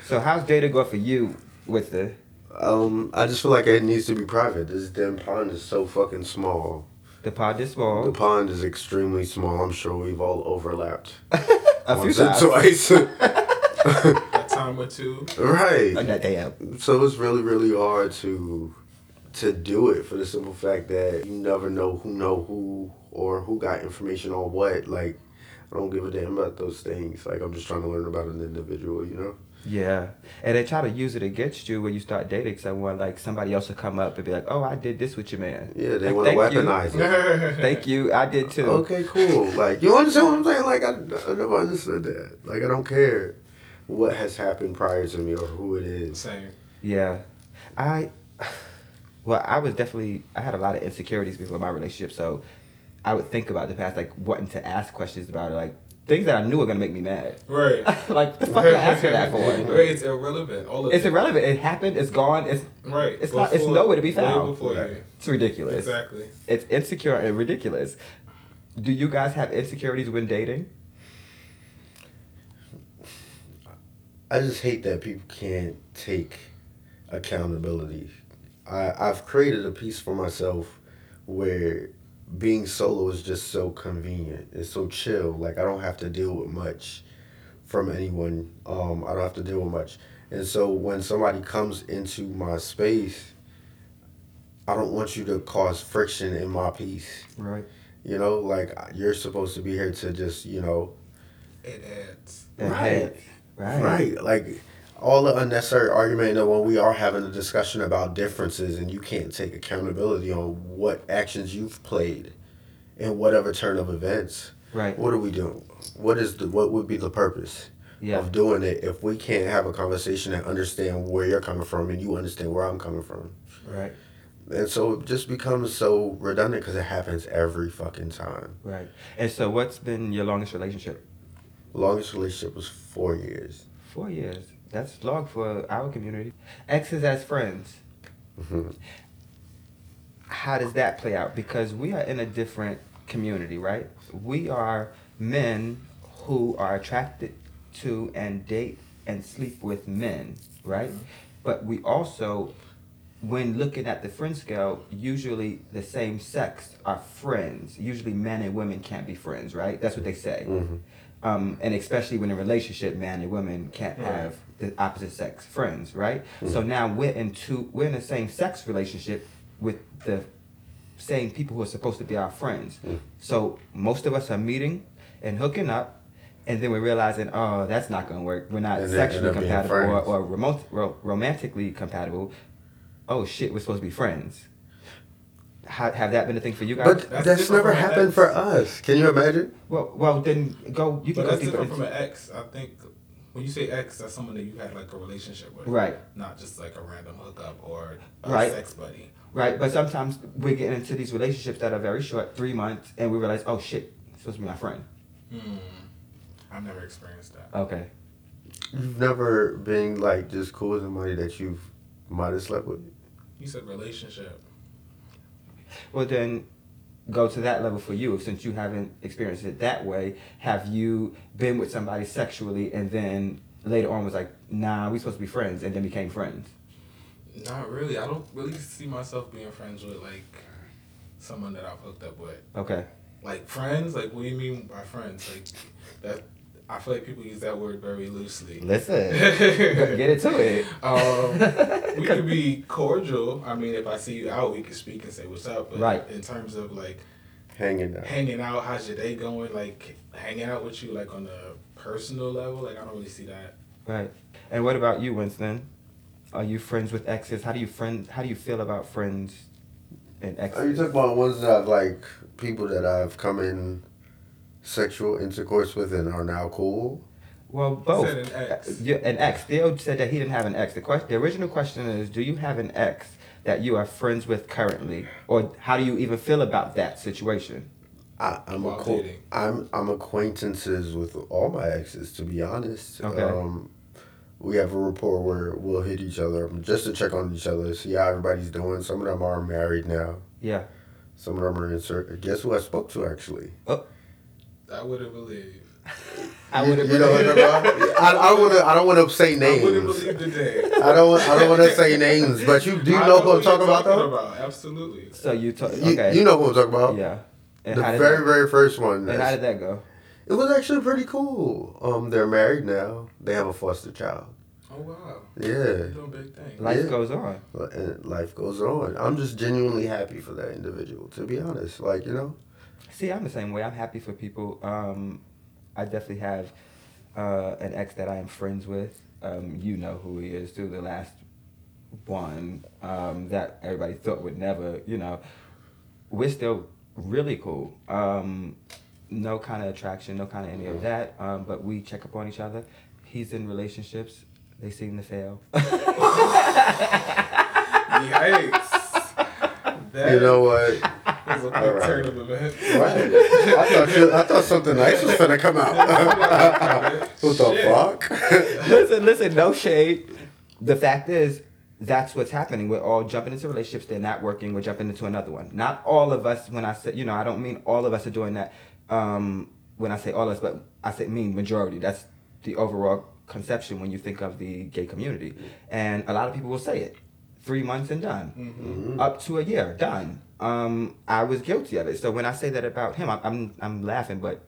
So how's data go for you with the Um, I just feel like it needs to be private. This damn pond is so fucking small. the pond is small. The pond is extremely small. I'm sure we've all overlapped A few once or times. twice. A time or two. right. Oh, that damn. So it's really, really hard to to do it for the simple fact that you never know who know who or who got information on what. Like, I don't give a damn about those things. Like, I'm just trying to learn about an individual. You know. Yeah, and they try to use it against you when you start dating someone. Like somebody else will come up and be like, "Oh, I did this with your man." Yeah, they Like, want to thank you. weaponize it. Thank you. I did too. Okay, cool. Like, you understand what I'm saying? Like, I, I never understood that. Like, I don't care what has happened prior to me or who it is. Same. Yeah, I. Well, I was definitely. I had a lot of insecurities before my relationship, so I would think about the past, like wanting to ask questions about it, like things that I knew were gonna make me mad. Right. like the fuck am I asking that for? Right. It's irrelevant. All of It's it. irrelevant. It happened. It's gone. It's Right. It's not- it's nowhere to be found. before you. Right. it's ridiculous. Exactly. It's insecure and ridiculous. Do you guys have insecurities when dating? I just hate that people can't take accountability. I, I've created a peace for myself where being solo is just so convenient. It's so chill. Like I don't have to deal with much from anyone. Um, I don't have to deal with much. And so when somebody comes into my space, I don't want you to cause friction in my peace. Right. You know, like you're supposed to be here to just, you know, It adds. Right. Right. Right. Like all the unnecessary argument that when we are having a discussion about differences and you can't take accountability on what actions you've played in whatever turn of events. Right. What are we doing? What is the what would be the purpose Yeah. of doing it if we can't have a conversation and understand where you're coming from and you understand where I'm coming from? Right. And so it just becomes so redundant because it happens every fucking time. Right. And so, what's been your longest relationship? Longest relationship was four years. Four years. That's long for our community. Exes as friends. Mhm. How does that play out? Because we are in a different community, right? We are men who are attracted to and date and sleep with men, right? But we also, when looking at the friend scale, usually the same sex are friends. Usually men and women can't be friends, right? That's what they say. Mhm. Um, and especially when in a relationship, man and women can't Right. have the opposite sex friends, right? So now we're in two, we're in a same sex relationship with the same people who are supposed to be our friends. Mm. So most of us are meeting and hooking up, and then we're realizing, oh, that's not gonna work. We're not And sexually end up being compatible or, friends. or remote, ro- romantically compatible. Oh shit, we're supposed to be friends. How, have that been a thing for you guys? But That's that's, never happened ex. for us. Can you imagine? well, well, then go. You can But go that's deeper. different from an ex. I think when you say ex, that's someone that you had like a relationship with. Right. Not just like a random hookup or a Right. sex buddy. Right, but sometimes we get into these relationships that are very short, three months, and we realize, oh shit, it's supposed to be my friend. Hmm. I've never experienced that. Okay. You've never been like just cool with somebody that you've might have slept with. You said relationship. Well, then go to that level for you. Since you haven't experienced it that way, have you been with somebody sexually and then later on was like, nah, we supposed to be friends, and then became friends? Not really. I don't really see myself being friends with like someone that I've hooked up with. Okay. Like friends? Like what do you mean by friends? Like that I feel like people use that word very loosely. Listen, get into it. Um, we could be cordial. I mean, if I see you out, we can speak and say what's up. But Right. in terms of like Hanging out. hanging out, how's your day going? Like hanging out with you, like on a personal level, like I don't really see that. Right. And what about you, Winston? Are you friends with exes? How do you friend? How do you feel about friends and exes? Are you talking about ones that like people that I've come in sexual intercourse with and are now cool? Well, both. said an ex. Yeah, an ex. Theo said that he didn't have an ex. The question, the original question is, do you have an ex that you are friends with currently, or how do you even feel about that situation? I, I'm While acqu- I'm I'm acquaintances with all my exes. To be honest, Okay. um, we have a rapport where we'll hit each other just to check on each other, see how everybody's doing. Some of them are married now. Yeah. Some of them are in certain. Guess who I spoke to actually? I wouldn't believe. I wouldn't you know what I'm talking? I, I don't want to. I don't want to say names. I wouldn't names. believe today. I don't. I don't want to say names. But you do you I know who I'm you're talking about though? about. Absolutely. So you talk. You, Okay. you know who I'm talking about. Yeah. And The very that, very first one. and how did that go? It was actually pretty cool. Um, they're married now. They have a foster child. Oh wow. Yeah. You're doing big things. Life Yeah. goes on. And life goes on. I'm just genuinely happy for that individual, to be honest. Like, you know? See, I'm the same way. I'm happy for people. Um, I definitely have uh, an ex that I am friends with. Um, you know who he is too. The last one um, that everybody thought would never. You know, we're still really cool. Um, no kind of attraction, no kind of any of that. Um, but we check up on each other. He's in relationships. They seem to fail. Yikes. That You know what? Was a quick All right. turn of events. Right. I thought you, I thought something nice was gonna come out. what the fuck? listen, listen, no shade. The fact is, that's what's happening. We're all jumping into relationships. They're not working. We're jumping into another one. Not all of us. When I say, you know, I don't mean all of us are doing that. Um, when I say all of us, but I say mean majority. That's the overall conception when you think of the gay community. And a lot of people will say it. Three months and done. Mm-hmm. Up to a year, done. Um, I was guilty of it. So when I say that about him, I'm I'm, I'm laughing, but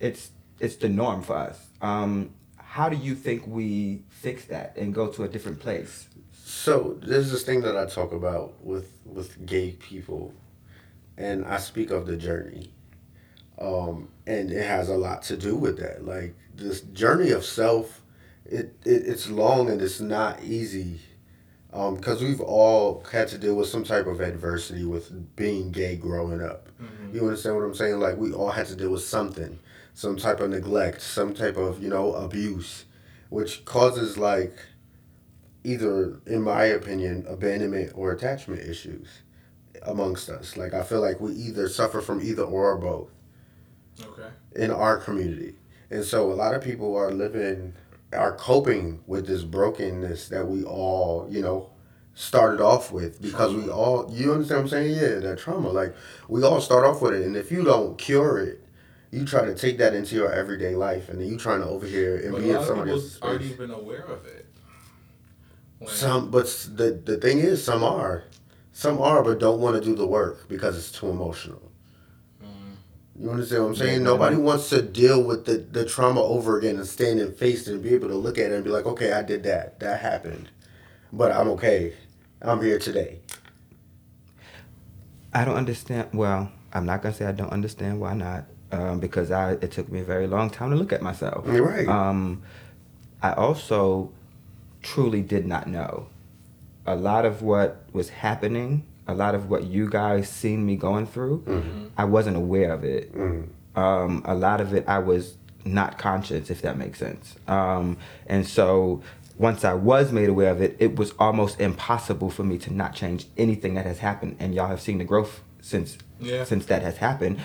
it's it's the norm for us. Um, how do you think we fix that and go to a different place? So there's this thing that I talk about with with gay people, and I speak of the journey, um, and it has a lot to do with that. Like this journey of self, it, it it's long and it's not easy, Um, because we've all had to deal with some type of adversity with being gay growing up. Mm-hmm. You understand what I'm saying? Like we all had to deal with something, some type of neglect, some type of you know abuse, which causes like either, in my opinion, abandonment or attachment issues amongst us. Like I feel like we either suffer from either or or both Okay. in our community. And so a lot of people are living are coping with this brokenness that we all, you know, started off with because we all you understand what I'm saying? Yeah, that trauma. Like we all start off with it and if you don't cure it, you try to take that into your everyday life and then you trying to over here and But be in somebody else's aren't even aware of it. When- Some, but the the thing is, some are, some are, but don't want to do the work because it's too emotional. You understand what I'm saying? Yeah. Nobody wants to deal with the, the trauma over again and stand and face it and be able to look at it and be like, okay, I did that, that happened, but I'm okay. I'm here today. I don't understand. Well, I'm not gonna say I don't understand why not, um, because I it took me a very long time to look at myself. You're right. Um, I also truly did not know a lot of what was happening. A lot of what you guys seen me going through, I wasn't aware of it. Mm. Um, a lot of it I was not conscious, if that makes sense. Um, and so once I was made aware of it, it was almost impossible for me to not change anything that has happened. And y'all have seen the growth since Yeah. since that has happened.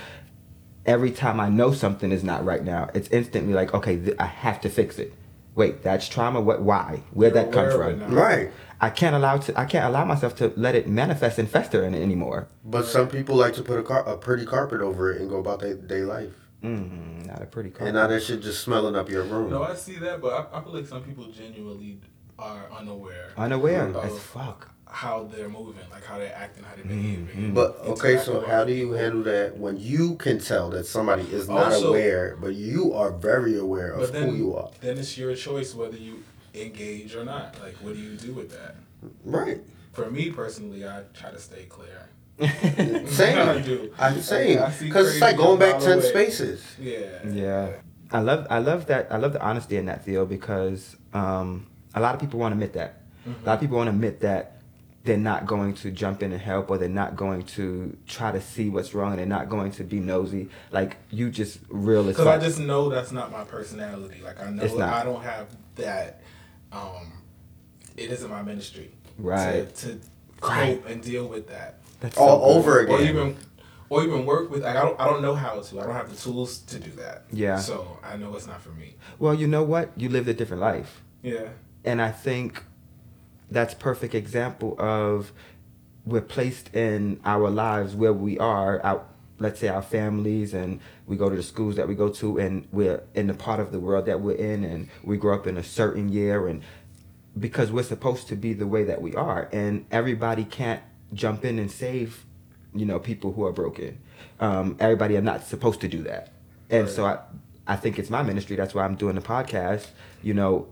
Every time I know something is not right now, it's instantly like, okay, th- I have to fix it. Wait, that's trauma. What? Why? Where'd You're that come aware of it from? Right. I can't allow to. I can't allow myself to let it manifest and fester in it anymore. But some people like to put a, car- a pretty carpet over it and go about their day life. Mm, not a pretty carpet. And now that shit just smelling up your room. No, I see that, but I, I feel like some people genuinely are unaware Unaware of as fuck. how they're moving, like how they're acting, how they're Mm-hmm. behaving. But okay, so how do you handle that when you can tell that somebody is not Also- aware, but you are very aware of then, who you are? then it's your choice whether you engage or not. Like, what do you do with that? Right. For me personally, I try to stay clear. Same. I do. I'm saying because it's like going back ten of spaces. Yeah. Yeah, I love I love that I love the honesty in that Theo because um, a lot of people won't admit that. A lot of people won't admit that they're not going to jump in and help or they're not going to try to see what's wrong and they're not going to be nosy like you just real as Because I just know that's not my personality. Like I know It's not. I don't have that. Um, it isn't my ministry. Right. To, to Right. cope and deal with that, That's All good. over or again. even, or even work with. Like I don't. I don't know how to. I don't have the tools to do that. Yeah. So I know it's not for me. well you know what you lived a different life Yeah. and I think that's perfect example of we're placed in our lives where we are our let's say our families and we go to the schools that we go to and we're in the part of the world that we're in and we grow up in a certain year and because we're supposed to be the way that we are and everybody can't jump in and save you know people who are broken um, everybody are not supposed to do that and so I, I think it's my ministry that's why i'm doing the podcast you know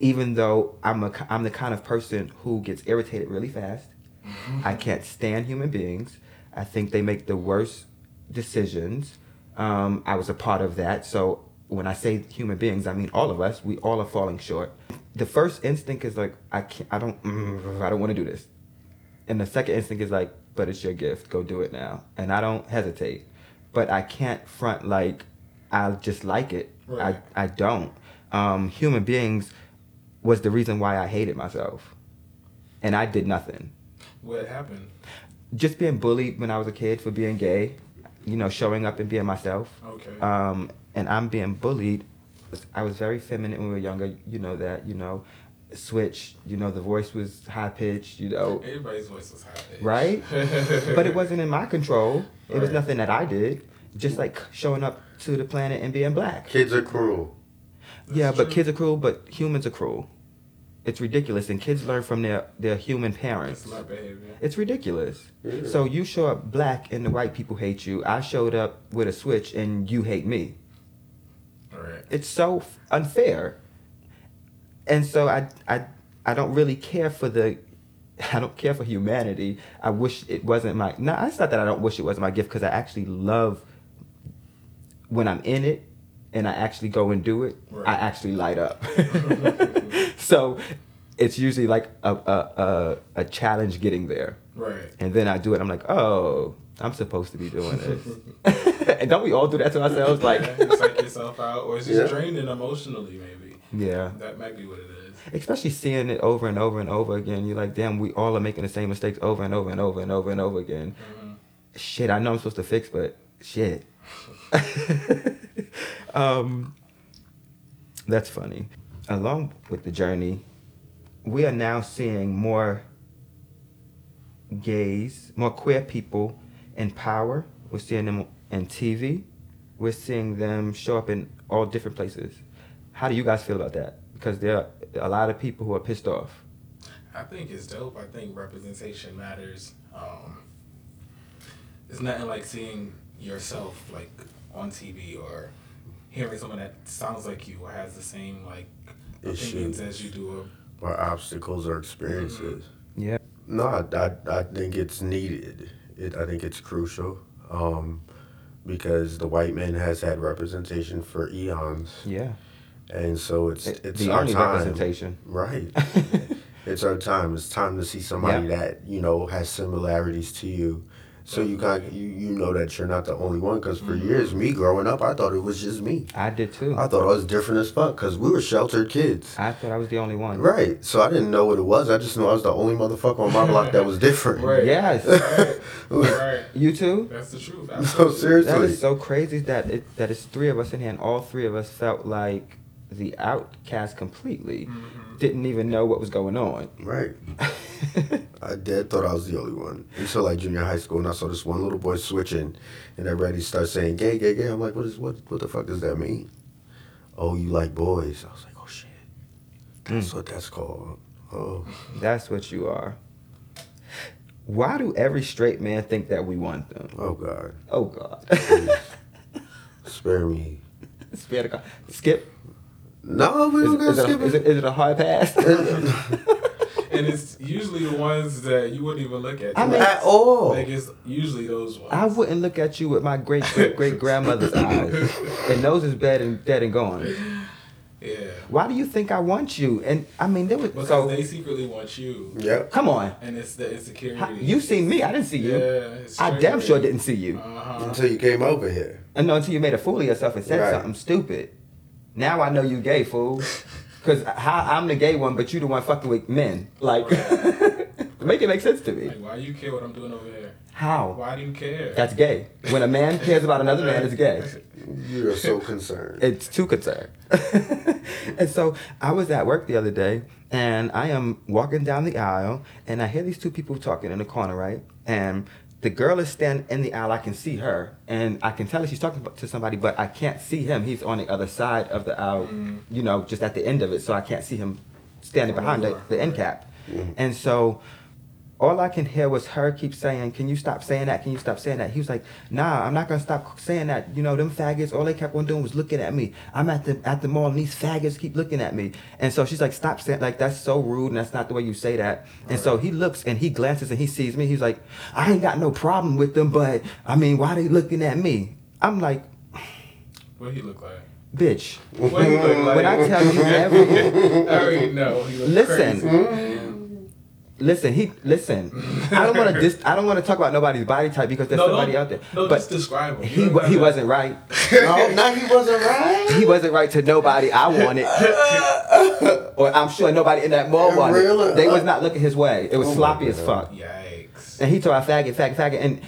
even though I'm a I'm the kind of person who gets irritated really fast. I can't stand human beings. I think they make the worst decisions. Um, I was a part of that, so when I say human beings, I mean all of us. We all are falling short. The first instinct is like I can't. I don't. mm, I don't want to do this. And the second instinct is like, but it's your gift. Go do it now. And I don't hesitate. But I can't front like I just like it. Right. I I don't. Um, human beings was the reason why I hated myself, and I did nothing. What happened? Just being bullied when I was a kid for being gay, you know, showing up and being myself. Okay. Um, and I'm being bullied. I was very feminine when we were younger. You know that. You know, switch. You know, the voice was high pitched. You know, Everybody's voice was high. pitched, right? but it wasn't in my control. It was nothing that I did. Just like showing up to the planet and being black. Kids are cruel. yeah, That's but kids are cruel, but humans are cruel. It's ridiculous, and kids learn from their their human That's parents. my behavior. It's ridiculous. Yeah. So you show up black, and the white people hate you. I showed up with a switch, and you hate me. All right. It's so unfair. And so I I I don't really care for the I don't care for humanity. I wish it wasn't my no, it's not that I don't wish it wasn't my gift because I actually love when I'm in it and I actually go and do it, I actually light up. so it's usually like a, a, a, a challenge getting there. Right. And then I do it, I'm like, oh, I'm supposed to be doing this. and don't we all do that to ourselves? Like, Yeah, you psych yourself out, or it's just Yeah. draining emotionally, maybe. yeah. That might be what it is. especially seeing it over and over and over again you're like damn we all are making the same mistakes over and over and over and over and over again Mhm. shit i know i'm supposed to fix but shit um that's funny. Along with the journey we are now seeing more gays more queer people in power. We're seeing them in tv we're seeing them show up in all different places. How do you guys feel about that? Because there are a lot of people who are pissed off. I think it's dope. I think representation matters. Um, it's nothing like seeing yourself like on TV or hearing someone that sounds like you or has the same like opinions Issues. as you do. Or obstacles or experiences. yeah No, I, I, I think it's needed. It, I think it's crucial um, because the white man has had representation for eons, yeah and so it's It- it's the our only time. representation Right. it's our time. It's time to see somebody Yeah. that you know has similarities to you. So you got you, you know that you're not the only one. Because for mm-hmm. years, me growing up, I thought it was just me. i did too I thought I was different as fuck because we were sheltered kids. I thought I was the only one. Right. So I didn't know what it was. I just knew I was the only motherfucker on my block that was different. Right. Yes. Right. right. You too? That's the truth. No, Absolutely. seriously. That is so crazy that it that it's three of us in here and all three of us felt like the outcast completely. Mhm. Didn't even know what was going on. Right. I dead thought I was the only one. Until like junior high school and I saw this one little boy switching and everybody starts saying gay, gay, gay. I'm like, what is what what the fuck does that mean? Oh, you like boys. I was like, oh shit. That's Mm. what that's called. Oh. That's what you are. Why do every straight man think that we want them? Oh God. Oh God. Spare me. Spare the God. Skip. No, we Is, don't it, gotta is, it a, is, it, is it a hard pass? And it's usually the ones that you wouldn't even look at. I mean- At all. Like it's usually those ones. I wouldn't look at you with my great great great grandmother's eyes. And those is dead and dead and gone. Yeah. why do you think I want you? And I mean, there was Because so. they secretly want you, Yep. come on, and it's the insecurity. How- you see me? I didn't see you. Yeah, it's I damn sure didn't see you. Uh-huh. Until you came over here. And no, until you made a fool of yourself and said Right. something stupid. Now I know you gay fool. Cause how I'm the gay one, but you the one fucking with men. Like, make it make sense to me. Like, why do you care what I'm doing over here? How? Why do you care? That's gay. When a man cares about another man, it's gay. You're so concerned. It's too concerned. and so I was at work the other day, and I am walking down the aisle, and I hear these two people talking in the corner, right? And the girl is standing in the aisle. I can see her, and I can tell that she's talking to somebody, but I can't see him. He's on the other side of the aisle, mm. you know, just at the end of it, so I can't see him standing behind the, the end right. cap. Mm-hmm. And so all I can hear was her keep saying, "Can you stop saying that? Can you stop saying that?" He was like, "Nah, I'm not gonna stop saying that. You know, them faggots. All they kept on doing was looking at me. I'm at the at the mall, and these faggots keep looking at me." And so she's like, "Stop saying like that's so rude, and that's not the way you say that." And so he looks and he glances and he sees me. He's like, "I ain't got no problem with them, but I mean, why they looking at me?" I'm like, What he look like? "Bitch." What he look like? When I tell you every I already know. Listen. crazy. Listen, he listen. I don't want to dis. I don't want to talk about nobody's body type because there's No, somebody out there. no, but just describe him. He don't he wasn't right. no, now he wasn't right. He wasn't right to nobody I wanted, or I'm sure nobody in that mall wanted. Really? They was not looking his way. It was Oh sloppy as fuck. Yikes. And he told I faggot, faggot, faggot, and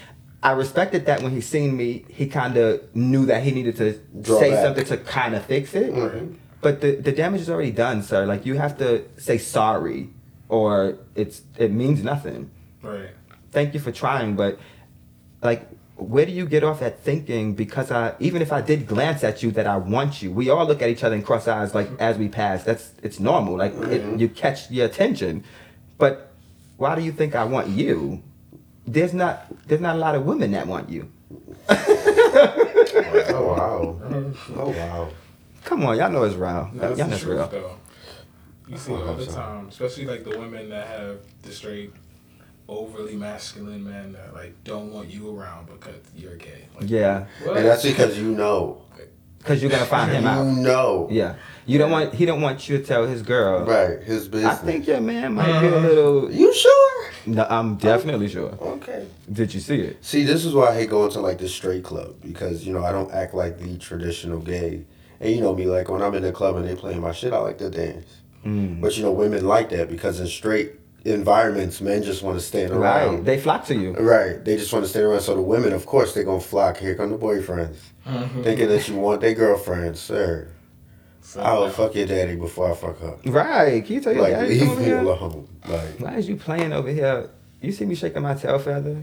I respected that when he seen me, he kind of knew that he needed to Draw say back. something to kind of fix it. Mhm. But the the damage is already done, sir. Like you have to say sorry, or it's it means nothing. Right. thank you for trying, but like, where do you get off at thinking because I, even if I did glance at you, that I want you? We all look at each other and cross eyes like as we pass. That's it's normal. Like it, you catch your attention, but why do you think I want you? There's not there's not a lot of women that want you. Oh, oh wow. Oh wow. Come on, y'all know it's real. That's y'all know it's real. though. You see it all the time, especially like the women that have the straight, overly masculine men that like don't want you around because you're gay. Like, Yeah, what? And that's because you know. because you're gonna find him You out. know. Yeah, you don't want he don't want you to tell his girl. Right. His business. I business. think your man might be a uh-huh. little. You sure? No, I'm definitely sure. Okay. Did you see it? See, this is why I hate going to like the straight club because you know I don't act like the traditional gay, and you know me like when I'm in the club and they playing my shit, I like to dance. Mm. But you know women like that because in straight environments, men just want to stand around. Right. around. They flock to you. Right, they just want to stand around. So the women, of course, they're gonna flock. Here come the boyfriends, Mhm. thinking that you want their girlfriends, sir. So, I will fuck your daddy before I fuck her. Right. Can you tell your Like daddy leave over me here? alone. Like Why is you playing over here? You see me shaking my tail feather?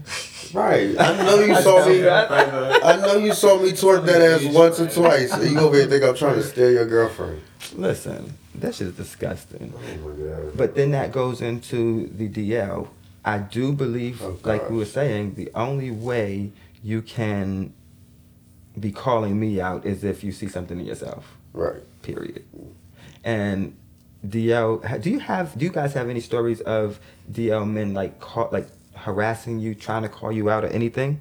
right, I know you saw me. I know you saw me twerk that ass once or twice. And you over here think I'm trying to steal your girlfriend. Listen, that's just disgusting. Oh my god. But then that goes into the DL. I do believe, Oh, like we were saying, the only way you can be calling me out is if you see something in yourself. Right. Period. And DL, do you have? Do you guys have any stories of DL men like call, like harassing you, trying to call you out or anything?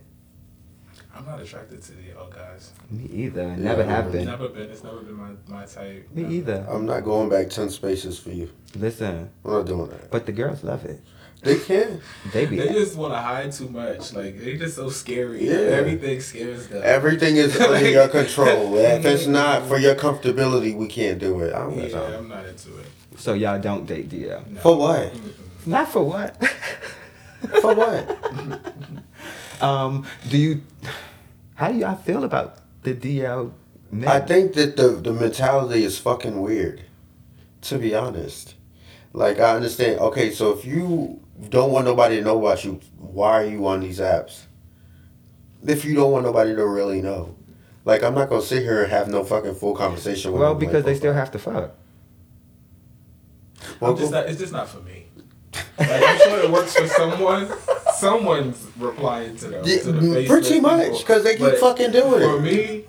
I'm not attracted to the old guys. Me either. Yeah, Never I have know. been. Never been. It's never been my, my type. Me either. I'm not going back ten spaces for you. Listen, I'm not doing that. but the girls love it. They can. They be. They just want to hide too much. Like they just so scary. Yeah. Everything scares them. Everything is under your control. If it's not for your comfortability, we can't do it. I don't got Yeah, time. I'm not into it. so y'all don't date DL. No. For what? Not for what? For what? um, do you? How do y'all feel about the DL men? I think that the the mentality is fucking weird. To be honest, like I understand. Okay, so if you don't want nobody to know about you, why are you on these apps? If you don't want nobody to really know, like I'm not gonna sit here and have no fucking full conversation with. well, because they oh, still have to fuck. Well, I'm just not, it's just not for me. Like, I'm sure it works for someone. Someone's replying to them. Yeah, to the pretty much, because they keep But fucking doing For it. For me,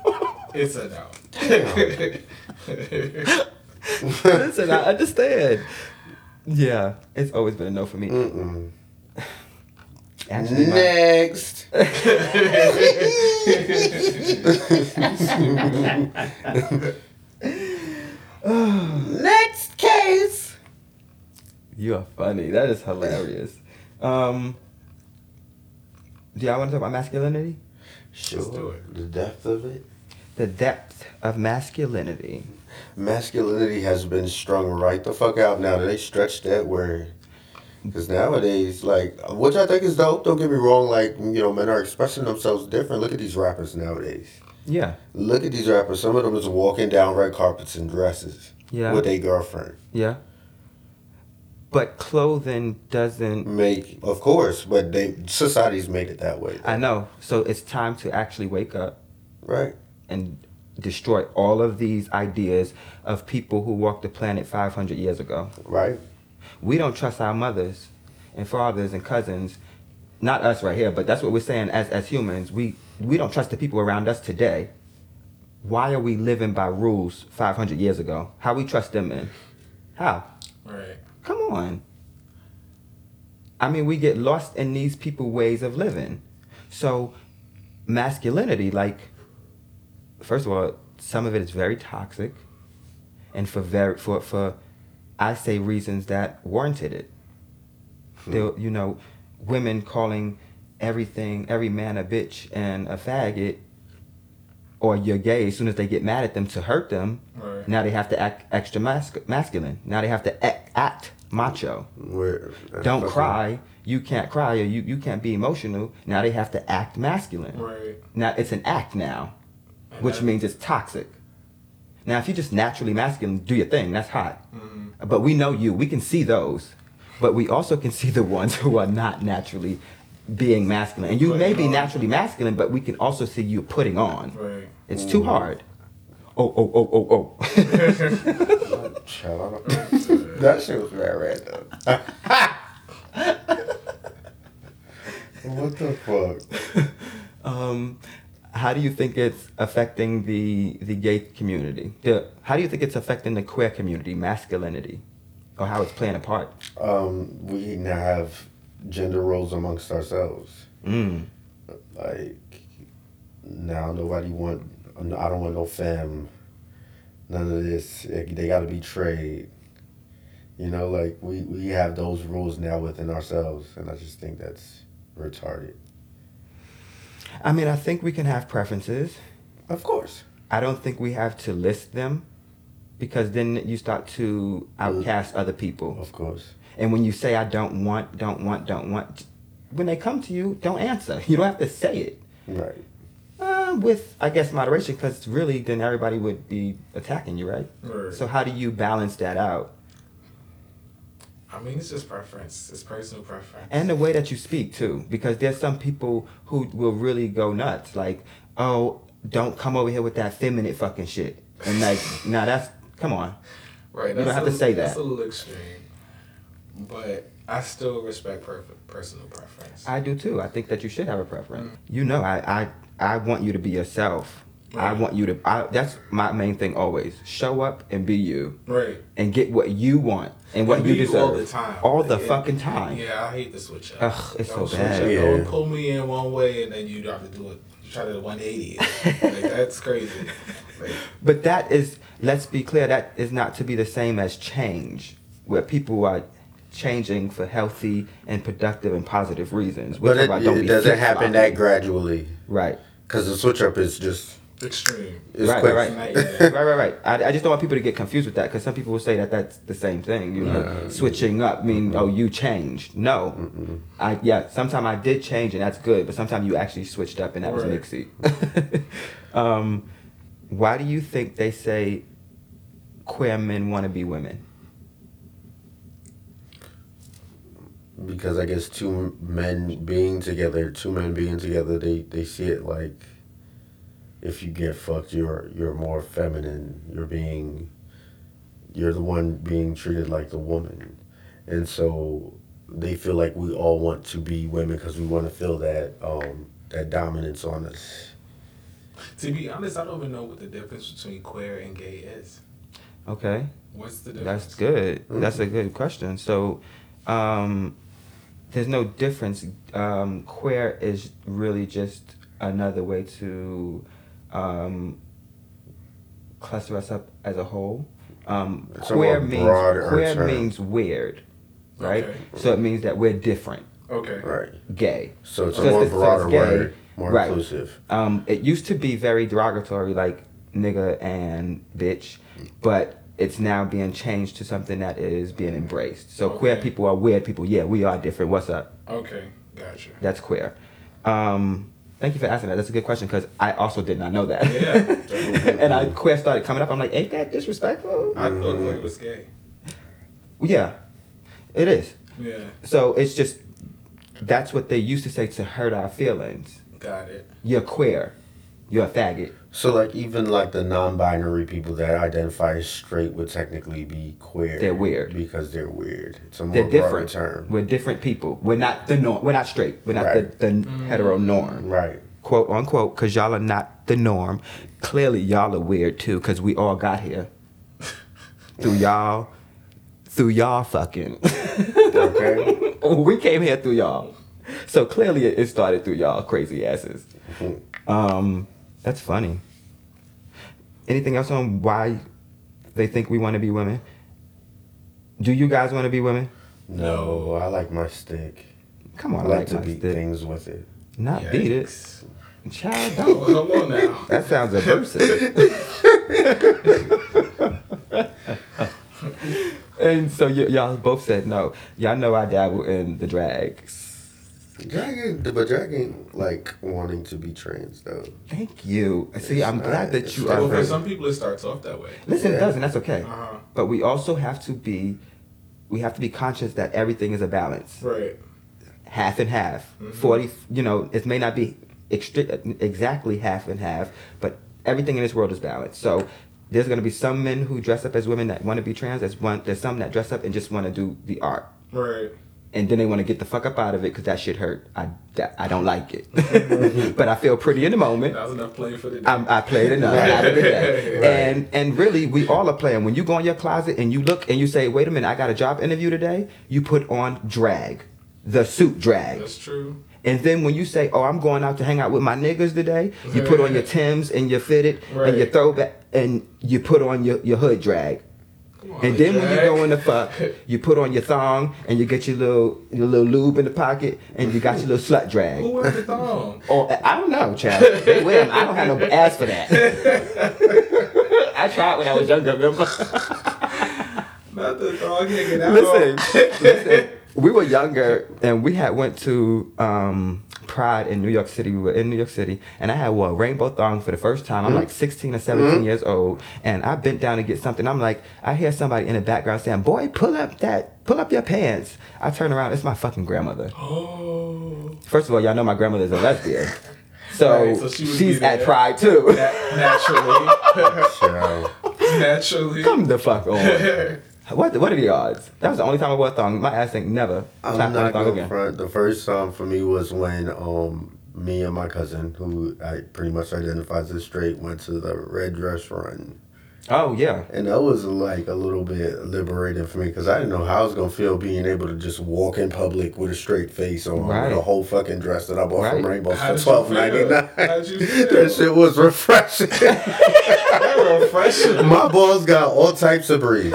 it's a no. Listen, I understand. Yeah, it's always been a no for me. Mm-mm. Actually, my, Next. Next case. You are funny. That is hilarious. Um, do y'all want to talk about masculinity? Sure. Let's do it. The depth of it. The depth of masculinity. Masculinity has been strung right the fuck out now. They stretched that word. Because nowadays, like, which I think is dope, don't get me wrong, like, you know, men are expressing themselves different. Look at these rappers nowadays. Yeah. Look at these rappers. Some of them is walking down red carpets in dresses Yeah. with a girlfriend. Yeah. But clothing doesn't. Make, of course, but they society's made it that way. I know. So it's time to actually wake up Right. and destroy all of these ideas of people who walked the planet 500 years ago. Right. We don't trust our mothers and fathers and cousins. Not us right here, but that's what we're saying as, as humans. We, we don't trust the people around us today. Why are we living by rules 500 years ago? How we trust them in? How? Right. Come on. I mean, we get lost in these people ways of living. So, masculinity, like, first of all, some of it is very toxic, and for very for for, I say reasons that warranted it. Hmm. There, you know, women calling everything, every man a bitch and a faggot, or you're gay as soon as they get mad at them to hurt them. Right. Now they have to act extra masc- masculine. Now they have to act, act macho. Where, Don't cry. You can't cry or you, you can't be emotional. Now they have to act masculine. Right. Now it's an act now, And which that- means it's toxic. Now if you're just naturally masculine, do your thing. That's hot. Mhm. But we know you. We can see those. But we also can see the ones who are not naturally being masculine. And you may be on. naturally masculine, but we can also see you putting on. Right. It's too hard. Oh, oh, oh, oh, oh. Child, I that shit was very random. what the fuck? um, how do you think it's affecting the the gay community? The, how do you think it's affecting the queer community, masculinity, or how it's playing a part? Um, we now have gender roles amongst ourselves. Mm. Like now, nobody want. I don't want no femme. None of this. They got to be trade. You know, like we we have those rules now within ourselves, and I just think that's retarded. I mean, I think we can have preferences. Of course. I don't think we have to list them, because then you start to outcast other people. Of course. And when you say I don't want, don't want, don't want, when they come to you, don't answer. You don't have to say it. Right. Uh, with I guess moderation, because really, then everybody would be attacking you, right? Right. So how do you balance that out? I mean, it's just preference. It's personal preference. And the way that you speak too, because there's some people who will really go nuts, like, oh, don't come over here with that feminine fucking shit, and like, now that's come on, right. you don't have a- to say that. That's a little extreme, but I still respect per- personal preference. I do too. I think that you should have a preference. Mm. You know, I I I want you to be yourself. I want you to. I, that's my main thing always. Show up and be you, right. and get what you want and what And you deserve all the time. All the Yeah. fucking time. Yeah, I hate the switch up. Ugh, it's Don't so bad. up. Yeah. Don't pull me in one way and then you have to do it. You try to do 180. like, that's crazy. Like, But that is, let's be clear, that is not to be the same as change, where people are changing for healthy and productive and positive reasons. We're But it, talking don't it be doesn't happen that gradually. Right. Because the switch up is just extreme. it's right, quick. right, right, right, right, right. I, I just don't want people to get confused with that because some people will say that that's the same thing. You know, Nah. switching up mean oh you changed. No, Mm-mm. I yeah. Sometimes I did change and that's good, but sometimes you actually switched up and that was Right. mixy. um, why do you think they say queer men want to be women? Because I guess two men being together, two men being together, they, they see it like if you get fucked, you're you're more feminine. You're being you're the one being treated like the woman, and so they feel like we all want to be women because we want to feel that um, that dominance on us. To be honest, I don't even know what the difference between queer and gay is. Okay. What's the difference? That's good. Mm-hmm. That's a good question. So, um, there's no difference. Um, queer is really just another way to um, cluster us up as a whole. Um, It's a queer means queer term. means weird, right? Okay. So it means that we're different, Okay. Right. gay. So it's a more it's- so it's broader gay, word, more right. inclusive. Um, it used to be very derogatory, like nigga and bitch, but it's now being changed to something that is being embraced. So queer people are weird people. Yeah, we are different. What's up? Okay. Gotcha. That's queer. Um, thank you for asking that. That's a good question because I also did not know that. Yeah. and I queer started coming up. I'm like, ain't that disrespectful? I thought it was gay. Yeah, it is. Yeah. So it's just that's what they used to say to hurt our feelings. Got it. You're queer. You're a faggot. So like even like the non-binary people that identify as straight would technically be queer. They're weird. because they're weird. It's a more They're different. term. We're different people. We're not the norm. We're not straight. We're not Right. the, the hetero norm. Right. Quote unquote, because y'all are not the norm. Clearly, y'all are weird too, because we all got here through y'all, through y'all fucking. Okay. we came here through y'all. So clearly, it it started through y'all crazy asses. Um, that's funny. Anything else on why they think we want to be women? Do you guys want to be women? no, I like my stick. Come I on, like like to my beat stick. things with it. Not beat it. Child, don't. come on now. That sounds aversive. and so y- y'all both said no. Y'all know I dabble in the drags. Dragon, but dragon like wanting to be trans though. Thank you. See, I'm It's glad not- that you not are. Well, for some people, it starts off that way. Listen, it does, and that's okay. Uh-huh. But we also have to be, we have to be conscious that everything is a balance, Right. half and half. Mhm. Forty, you know, it may not be extri- exactly half and half, but everything in this world is balanced. So there's gonna be some men who dress up as women that want to be trans. There's one, there's some that dress up and just want to do the art. Right. And then they want to get the fuck up out of it because that shit hurt. I, that, I don't like it, but I feel pretty in the moment. That was enough playing for the day. I'm, I played enough. Have a good day. Right. And and really, we all are playing. When you go in your closet and you look and you say, "Wait a minute, I got a job interview today," you put on drag, the suit drag. That's true. And then when you say, "Oh, I'm going out to hang out with my niggas today," you put on your Tims and your fitted and your Right. throwback and you put on your, your hood drag. Come on, And then when you go in the fuck, you put on your thong and you get your little your little lube in the pocket and you got your little slut drag. Who wears the thong? Or oh, I don't know, child. They wear 'em. I don't have no ass for that. I tried when I was younger. Remember? Not the thong hanging out. listen, listen. We were younger and we had went to um, Pride in New York City. We were in New York City and I had wore a rainbow thong for the first time. I'm like 16 or 17 years old and I bent down to get something. I'm like, I hear somebody in the background saying, "Boy, pull up that, pull up your pants." I turn around. It's my fucking grandmother. Oh. First of all, y'all know my grandmother's a lesbian. So, Right, so she she's at there. Pride too. Na- naturally. Child. naturally. Come the fuck on. What what are the odds? That was the only time I wore a thong. My ass ain't never I'm clapped not thong gonna again. front. The first time for me was when um me and my cousin, who I pretty much identifies as straight, went to the red dress run, Oh yeah. and that was like a little bit liberating for me because I didn't know how I was gonna feel being able to just walk in public with a straight face on Right. with a whole fucking dress that I bought Right. from Rainbow How'd for you twelve ninety feel? nine. How'd you feel? That shit was refreshing. Refreshing. my balls got all types of breathe.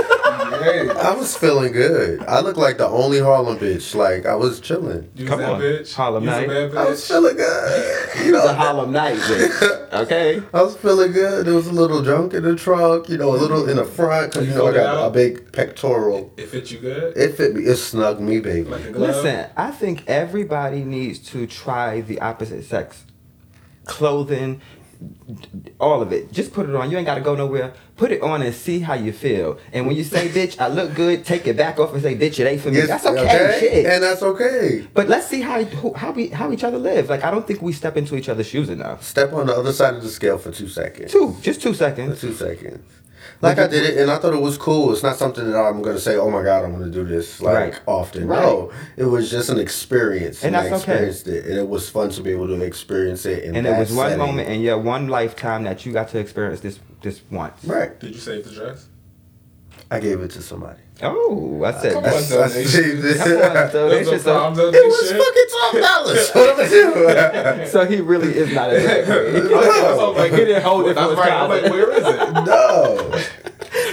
Hey, I was feeling good. I looked like the only Harlem bitch. Like I was chilling. you Come was on. bitch. Harlem you was Night. a bad I was feeling good. You know, The know, Harlem Night, bitch. Okay. I was feeling good. There was a little junk in the trunk, you know, a little in the front, because you know I got a big pectoral. It fit you good. It fit me. It snugged me, baby. Like. Listen, I think everybody needs to try the opposite sex clothing, all of it. Just put it on. You ain't got to go nowhere. Put it on and see how you feel. And when you say, "Bitch, I look good," take it back off and say, "Bitch, it ain't for me." Yes, That's okay. Shit. And that's okay. but let's see how how we how each other live. Like I don't think we step into each other's shoes enough. Step on the other side of the scale for two seconds. Two, just two For seconds. two seconds. Like I did it, and I thought it was cool. It's not something that I'm gonna say, "Oh my god, I'm gonna do this like Right. often." Right. No, it was just an experience, And I that's okay. experienced it, and it was fun to be able to experience it. In And it that was one setting. moment in your one lifetime that you got to experience this this once. Right. Did you save the dress? I gave it to somebody. Oh, I said Come that's, on, I donation. saved it. that's one donation. So, It was donation. fucking twelve dollars. What am I doing? so he really is not a drag queen. I was like, He didn't hold it for That's his right. I'm like, where is it? no.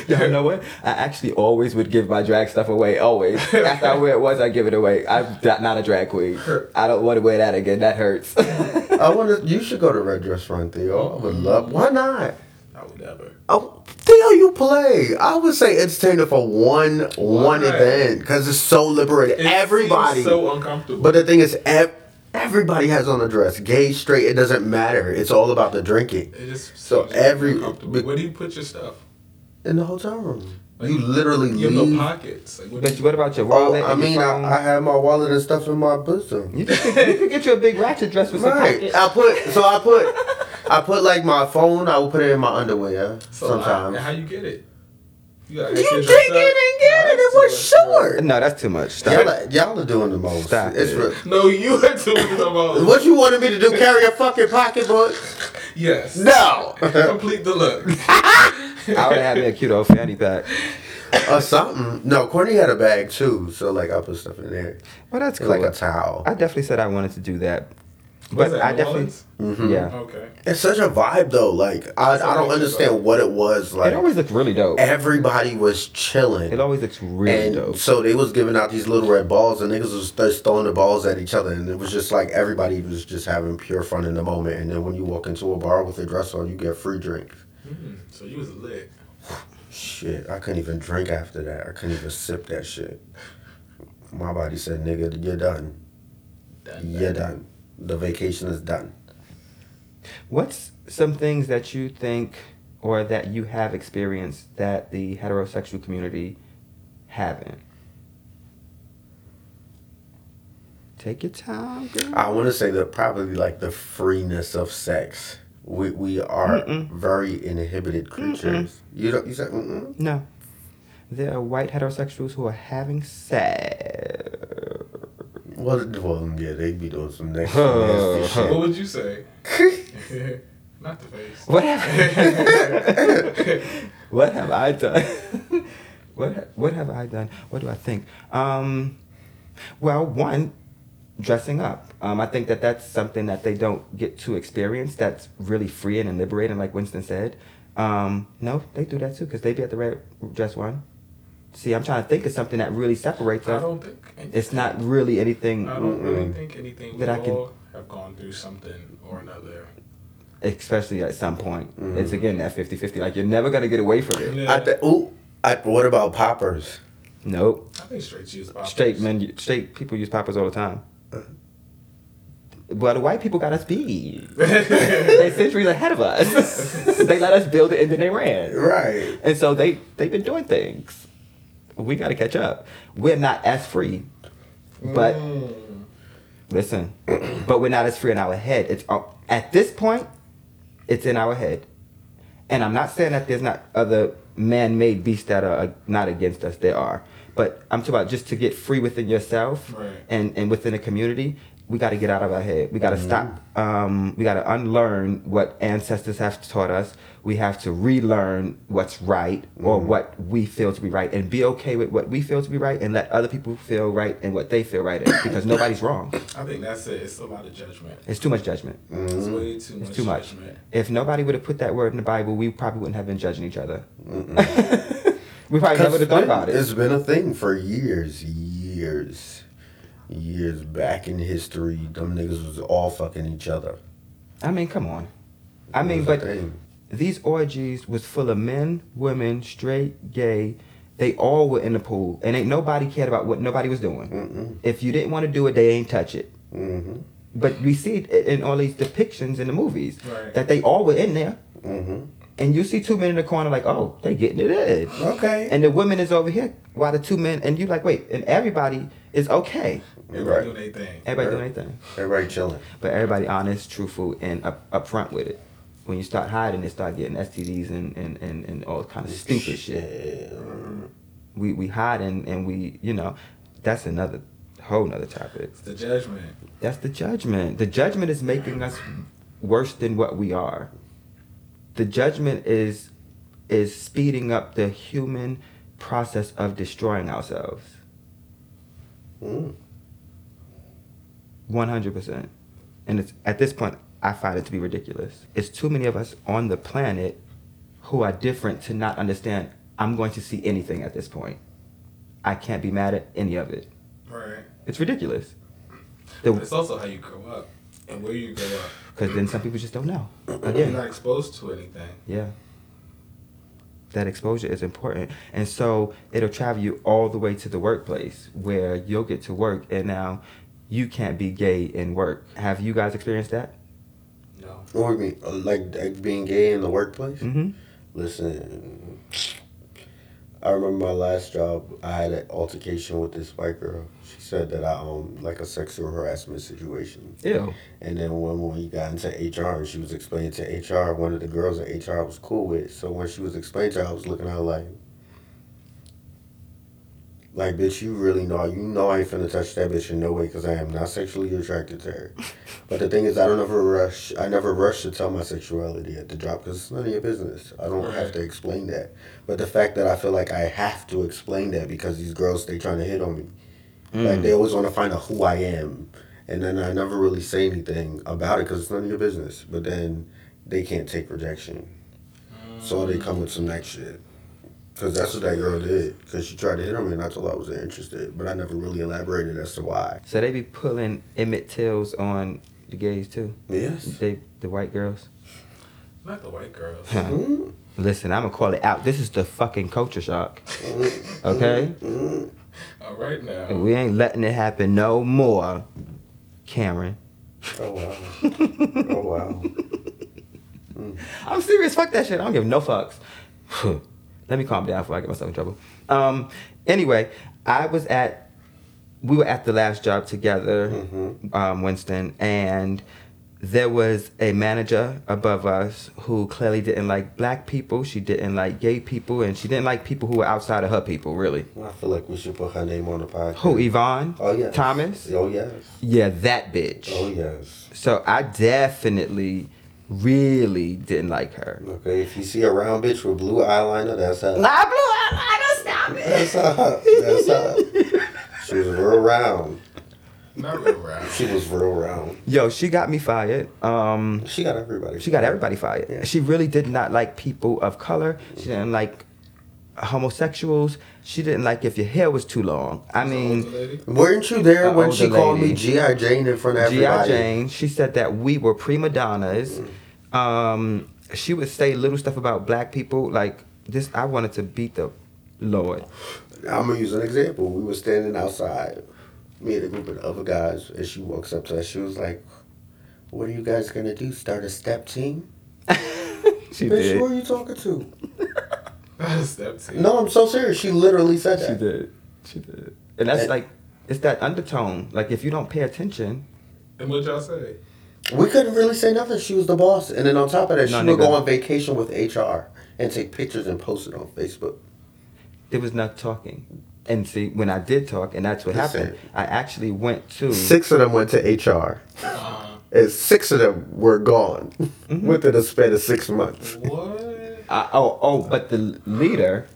Y'all know what? I actually always would give my drag stuff away. Always. After I wear it once, I give it away. I'm not not a drag queen. I don't want to wear that again. That hurts. I want to. You should go to Red Dress Run, Theo. I would love. Why not? I would never. Oh, Theo, you play. I would say entertainer for one one event because it's so liberating. It Everybody. seems so uncomfortable. But the thing is, ev- everybody has on a dress. Gay, straight, it doesn't matter. It's all about the drinking. it just So seems every- uncomfortable. Where do you put your stuff? In the hotel room. Like, you literally You have leave. no pockets. Like, what but you- what about your Oh, wallet? I mean. I, I have my wallet and stuff in my bosom. you, just, you could get you a big ratchet dress with some Right. pockets. I put so I put I put like my phone. I will put it in my underwear so sometimes. I, how you get it? You, gotta you actually take it and get it. It Nah, was that's too much. short. No, that's too much. Stop. Y'all, are- y'all are doing the most. Stop it's it. real. No, you are doing the most. What you wanted me to do? Carry a fucking pocketbook? Yes. No. Complete the look. I would have me a cute old fanny pack. or something. No, Courtney had a bag too, so like I put stuff in there. Well, that's cool. Like a towel. I definitely said I wanted to do that, Was but that I definitely, Mm-hmm. yeah. Okay. It's such a vibe though. Like I, I don't understand what it was. Like it always looks really dope. everybody was chilling. It always looks really and dope. so they was giving out these little red balls, and niggas was just throwing the balls at each other, and it was just like everybody was just having pure fun in the moment. And then when you walk into a bar with a dress on, you get free drinks. Mm, so you was lit. Shit, I couldn't even drink after that. I couldn't even sip that shit. My body said, "Nigga, you're done. Done, You're done. The vacation is done." What's some things that you think or that you have experienced that the heterosexual community haven't? Take your time, girl. I want to say that probably like the freeness of sex. We we are Mm-mm. very inhibited creatures. You don't. You said. Mm-mm? No. There are white heterosexuals who are having sex. Well, well, yeah, they be doing some next Huh, nasty huh. What would you say? Not the face. What have What have I done? what What have I done? What do I think? Um, well, one, dressing up. Um, I think that that's something that they don't get to experience. That's really free and liberating, like Winston said. Um, no, they do that too because they be at the red dress run. See, I'm trying to think of something that really separates I us. don't think. It's not really anything, I don't really think anything. We That I can- all have gone through something or another. especially at some point. Mhm. It's again that 50-50. Like you're never gonna get away from it. Yeah. I th- ooh, I, what about poppers? Nope. I think straight use poppers. Straight men, straight people use poppers all the time. But the white people got us beat. they centuries ahead of us. they let us build it and then they ran. Right. And so they they've been doing things. We got to catch up. We're not as free, but Mm. listen, but we're not as free in our head. It's uh, at this point, it's in our head. And I'm not saying that there's not other man-made beasts that are uh, not against us. There are, but I'm talking about just to get free within yourself Right. and and within a community. We got to get out of our head. We got to mm-hmm. stop. Um, we got to unlearn what ancestors have taught us. We have to relearn what's right or mm-hmm. what we feel to be right, and be okay with what we feel to be right, and let other people feel right and what they feel right in, because nobody's wrong. I think that's it. It's a lot of judgment. It's too much judgment. It's mm-hmm. way too much. It's too much. Judgment. If nobody would have put that word in the Bible, we probably wouldn't have been judging each other. we probably never would have thought about it. It's been a thing for years, years, years back in history. Them niggas was all fucking each other. I mean, come on. I mean, but thing. these orgies was full of men, women, straight, gay. They all were in the pool, and ain't nobody cared about what nobody was doing. Mm-mm. If you didn't want to do it, they ain't touch it. Mm-hmm. But we see it in all these depictions in the movies Right. that they all were in there, Mm-hmm. And you see two men in the corner like, oh, they getting it in. Okay. and the woman is over here while the two men and you like wait and everybody is okay Everybody Right. do their thing. everybody Right. doing anything Everybody chilling. but everybody honest truthful and up upfront with it when you start hiding it start getting stds and and, and, and all kind of stupid shit we we hide and, and we you know that's another whole nother topic It's the judgment. that's the judgment the judgment is making us worse than what we are the judgment is is speeding up the human process of destroying ourselves Mm. 100%. And it's at this point I find it to be ridiculous. It's too many of us on the planet who are different to not understand I'm going to see anything at this point. I can't be mad at any of it. Right. It's ridiculous. But it's also how you grow up and where you grow up. Because then some people just don't know. You're not exposed to anything. yeah. That exposure is important. And so it'll travel you all the way to the workplace where you'll get to work and now you can't be gay in work. Have you guys experienced that? No. What do you mean? Like, like being gay in the workplace? Mm-hmm. Listen, I remember my last job. I had an altercation with this white girl. She said that I um like a sexual harassment situation. Ew. And then when we got into HR, she was explaining to HR. One of the girls in HR was cool with. So when she was explaining to her, I was looking at her like, like bitch, you really know you know I ain't finna touch that bitch in no way because I am not sexually attracted to her. But the thing is, I don't ever rush. I never rush to tell my sexuality at the job because it's none of your business. I don't have to explain that. But the fact that I feel like I have to explain that because these girls they trying to hit on me. Like they always want to find out who I am, and then I never really say anything about it because it's none of your business. But then they can't take rejection, so they come with some next shit. Cause that's what that girl did. Cause she tried to hit on me, and I told her I wasn't interested, but I never really elaborated as to why. So they be pulling Emmett Tills on the gays too. Yes. They the white girls. Not the white girls. Mm-hmm. Listen, I'm gonna call it out. This is the fucking culture shock. Mm-hmm. Okay? All right now. And we ain't letting it happen no more, Cameron. Oh wow. oh wow. I'm serious. Fuck that shit. I don't give no fucks. Let me calm down before I get myself in trouble. Um. Anyway, I was at. We were at the last job together, Mhm. um, Winston, and there was a manager above us who clearly didn't like black people. She didn't like gay people, and she didn't like people who were outside of her people. Really. I feel like we should put her name on the podcast. Who? Yvonne? Oh yes. Thomas? Oh yes. Yeah, that bitch. Oh yes. So I definitely, really didn't like her. Okay, if you see a round bitch with blue eyeliner, that's her. Nah, blue eyeliner, stop it. That's her. That's her. She was real round. Not real round. She was real round. Yo, she got me fired. Um, She got everybody. she got everybody fired. Yeah. She really did not like people of color. She didn't like homosexuals. She didn't like if your hair was too long. I mean, Weren't you there when she older called me. G.I. Jane in front of everybody? G.I. Jane, she said that we were prima donnas. Um, she would say little stuff about black people. Like this, I wanted to beat the Lord. I'm gonna use an example. We were standing outside, me and a group of other guys, and she walks up to us. She was like, "What are you guys gonna do? Start a step team?" She Bitch, did. who are you talking to? Step two. No, I'm so serious. She literally said that. She did. She did. And that's And- like, it's that undertone. Like if you don't pay attention, And what y'all say? We couldn't really say nothing. She was the boss, and then on top of that, No, she would nigga. go on vacation with HR and take pictures and post it on Facebook. there was not talking. And see, when I did talk, and that's what Listen. happened, I actually went to. Six of them went to HR, and six of them were gone within a span of six months. what? I, oh, oh, but the leader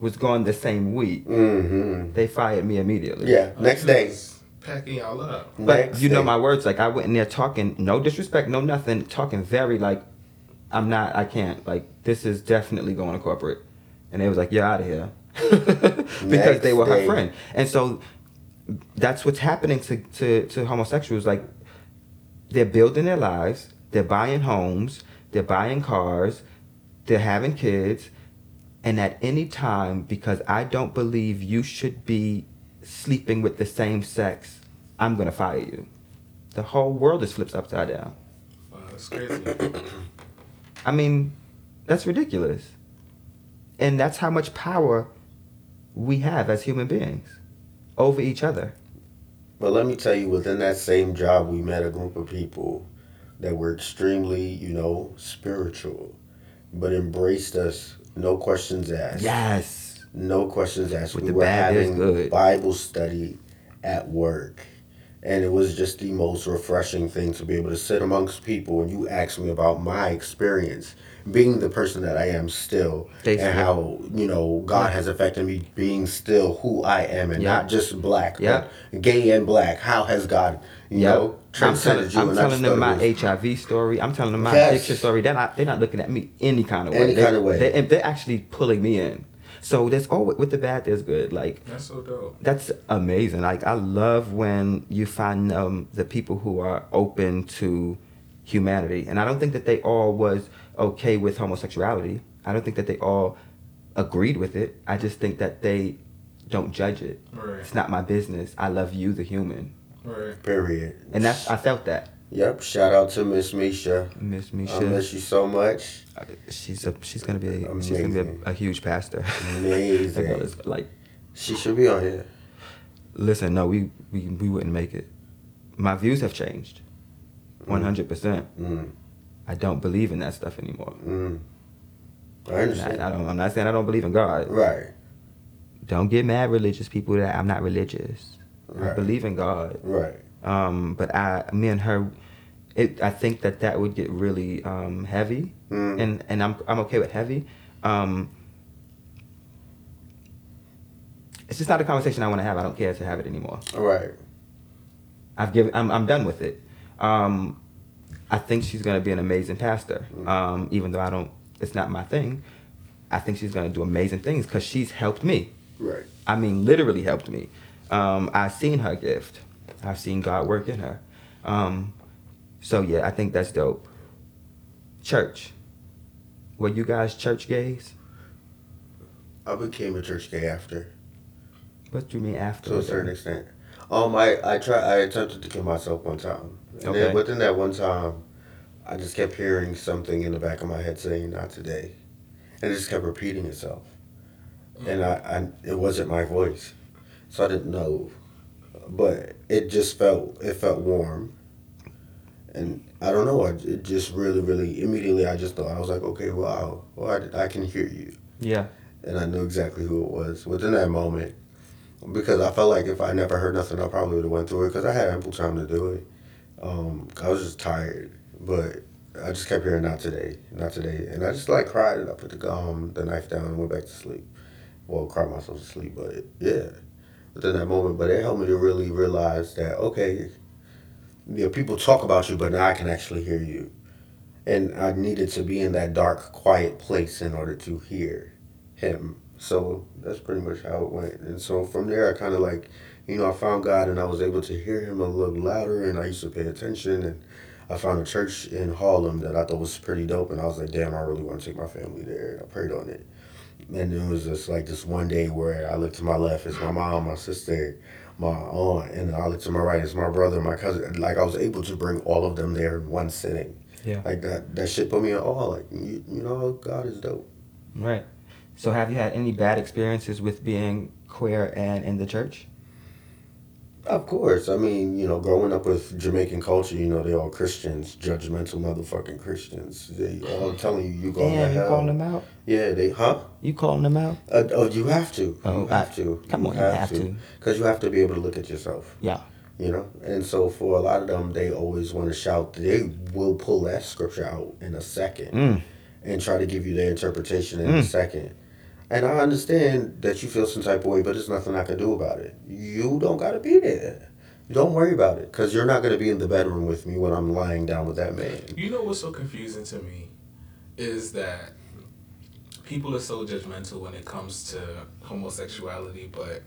was gone the same week. Mm-hmm. They fired me immediately. Yeah, next day. Packing y'all up. But Next you know day. my words. Like I went in there talking, no disrespect, no nothing, talking very like, I'm not, I can't. Like this is definitely going to corporate, and they was like, you're out of here, because they were her friend, and so that's what's happening to to to homosexuals. Like they're building their lives, they're buying homes, they're buying cars, they're having kids, and at any time, because I don't believe you should be sleeping with the same sex, I'm gonna fire you. The whole world is flipped upside down. Wow, that's crazy. I mean, that's ridiculous. And that's how much power we have as human beings over each other. But let me tell you, within that same job, we met a group of people that were extremely, you know, spiritual, but embraced us, no questions asked. Yes. No questions asked. With we the were bad, having. Bible study at work. And it was just the most refreshing thing to be able to sit amongst people and you ask me about my experience, being the person that I am still, Basically. and how, you know, God has affected me being still who I am and Yeah. not just black, Yeah. but gay and black. How has God, you Yeah. know, I'm transcended telling, you. I'm telling them my it HIV story. I'm telling them my Yes. addiction story. They're not. They're not looking at me any kind of way. Any They- kind of way. They, and they're actually pulling me in. So there's always with the bad, there's good. Like That's so dope. that's amazing. Like I love when you find um, the people who are open to humanity, and I don't think that they all was okay with homosexuality. I don't think that they all agreed with it. I just think that they don't judge it. Right. It's not my business. I love you, the human, Right. Period. and that's I felt that. Yep. Shout out to Miss Misha. Miss Misha. I Misha, miss you so much. Uh, she's a she's gonna be a, she's gonna be a, a huge pastor. Amazing. That girl is, like She should be on here. Listen, no, we, we we wouldn't make it. My views have changed. Mm. One hundred percent. Mm. I don't believe in that stuff anymore. Mm. I understand. I, I, don't, I'm not saying I don't believe in God. Right. Don't get mad, religious people. That I'm not religious. I believe in God. Right. Um, but I, me and her, it. I think that that would get really um, heavy, Mm. and and I'm I'm okay with heavy. Um, it's just not a conversation I want to have. I don't care to have it anymore. Right. I've given. I'm, I'm done with it. Um, I think she's gonna be an amazing pastor. Um, even though I don't, it's not my thing. I think she's gonna do amazing things because she's helped me. Right. I mean, literally helped me. Um, I've seen her gift. I've seen God work in her. Um, so yeah, I think that's dope. Church. Were you guys church gays? I became a church gay after, What do you mean after? to a certain extent. Um, I I try I attempted to kill myself one time, and Okay. then within that one time, I just kept hearing something in the back of my head saying "not today," and it just kept repeating itself, mm. and I, I it wasn't my voice, so I didn't know, but it just felt it felt warm, and I don't know. I, it just really really immediately I just thought I was like, okay, wow, well I, I can hear you. Yeah. and I knew exactly who it was within that moment. Because I felt like if I never heard nothing, I probably would have went through it. Because I had ample time to do it. Um, I was just tired, but I just kept hearing "not today, not today," and I just like cried and I put the um the knife down and went back to sleep. Well, cried myself to sleep, but yeah, within that moment. But it helped me to really realize that okay, you know, people talk about you, but now I can actually hear you, and I needed to be in that dark, quiet place in order to hear him. So that's pretty much how it went. And so from there, I kind of like, you know, I found God and I was able to hear him a little louder and I used to pay attention. And I found a church in Harlem that I thought was pretty dope. And I was like, damn, I really want to take my family there. I prayed on it. And it was just like this one day where I looked to my left, it's my mom, my sister, my aunt, and I looked to my right, it's my brother, my cousin. Like I was able to bring all of them there in one sitting. Yeah. Like that, that shit put me in awe. Like, you, you know, God is dope. Right. So have you had any bad experiences with being queer and in the church? Of course. I mean, you know, growing up with Jamaican culture, you know, they're all Christians, judgmental motherfucking Christians. They all telling you you going to Damn, you calling them out? Yeah, they, huh? You calling them out? Uh, oh, you have to. Oh, you have I- to. come on, you have to. Because you have to be able to look at yourself, Yeah. you know? And so for a lot of them, they always want to shout. They will pull that scripture out in a second Mm. and try to give you their interpretation in a Mm. second. And I understand that you feel some type of way, but there's nothing I can do about it. You don't got to be there. Don't worry about it, because you're not going to be in the bedroom with me when I'm lying down with that man. You know what's so confusing to me is that people are so judgmental when it comes to homosexuality, but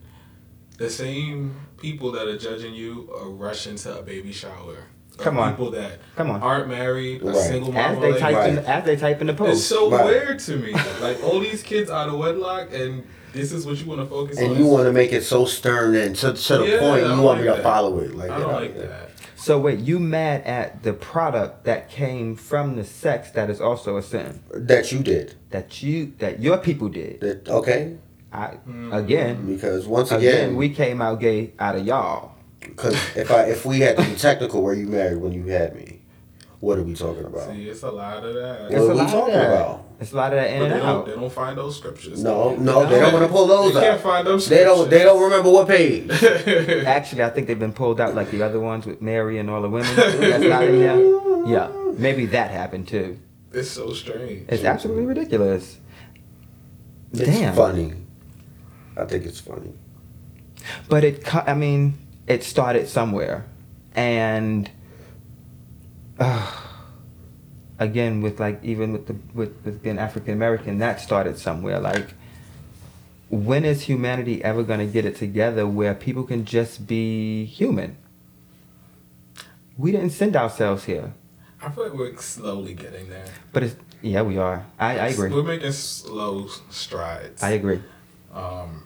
the same people that are judging you are rushing to a baby shower. Or Come on. People that Come on. aren't married, a Right. single As mama. they like, type in, as they type in the post. it's so Right. weird to me. Like all these kids out of wedlock, and this is what you want to focus on. And you want to make it so stern and to, to the Yeah, point you don't want me like to that. follow it. Like, I don't out like of that. So wait, you mad at the product that came from the sex that is also a sin That you did. that you that your people did. That okay? I Mm. again, Because once again, again, we came out gay out of y'all. Because if I if we had to be technical, were you married when you had me? What are we talking about? See, it's a lot of that. What are we talking that. about? It's a lot of that in But and they don't, they don't find those scriptures. No, no, they don't want to pull those They can't find those They don't. They don't remember what page. Actually, I think they've been pulled out like the other ones with Mary and all the women. That's not in there. Yeah, maybe that happened too. it's so strange. It's absolutely ridiculous. It's Damn. funny. I think it's funny. But it, I mean, it started somewhere, and again with like even with the with, with being African American, that started somewhere. Like, when is humanity ever gonna get it together where people can just be human? We didn't send ourselves here, I feel like we're slowly getting there. but it's yeah, we are. I, I agree. We're making slow strides. I agree. um,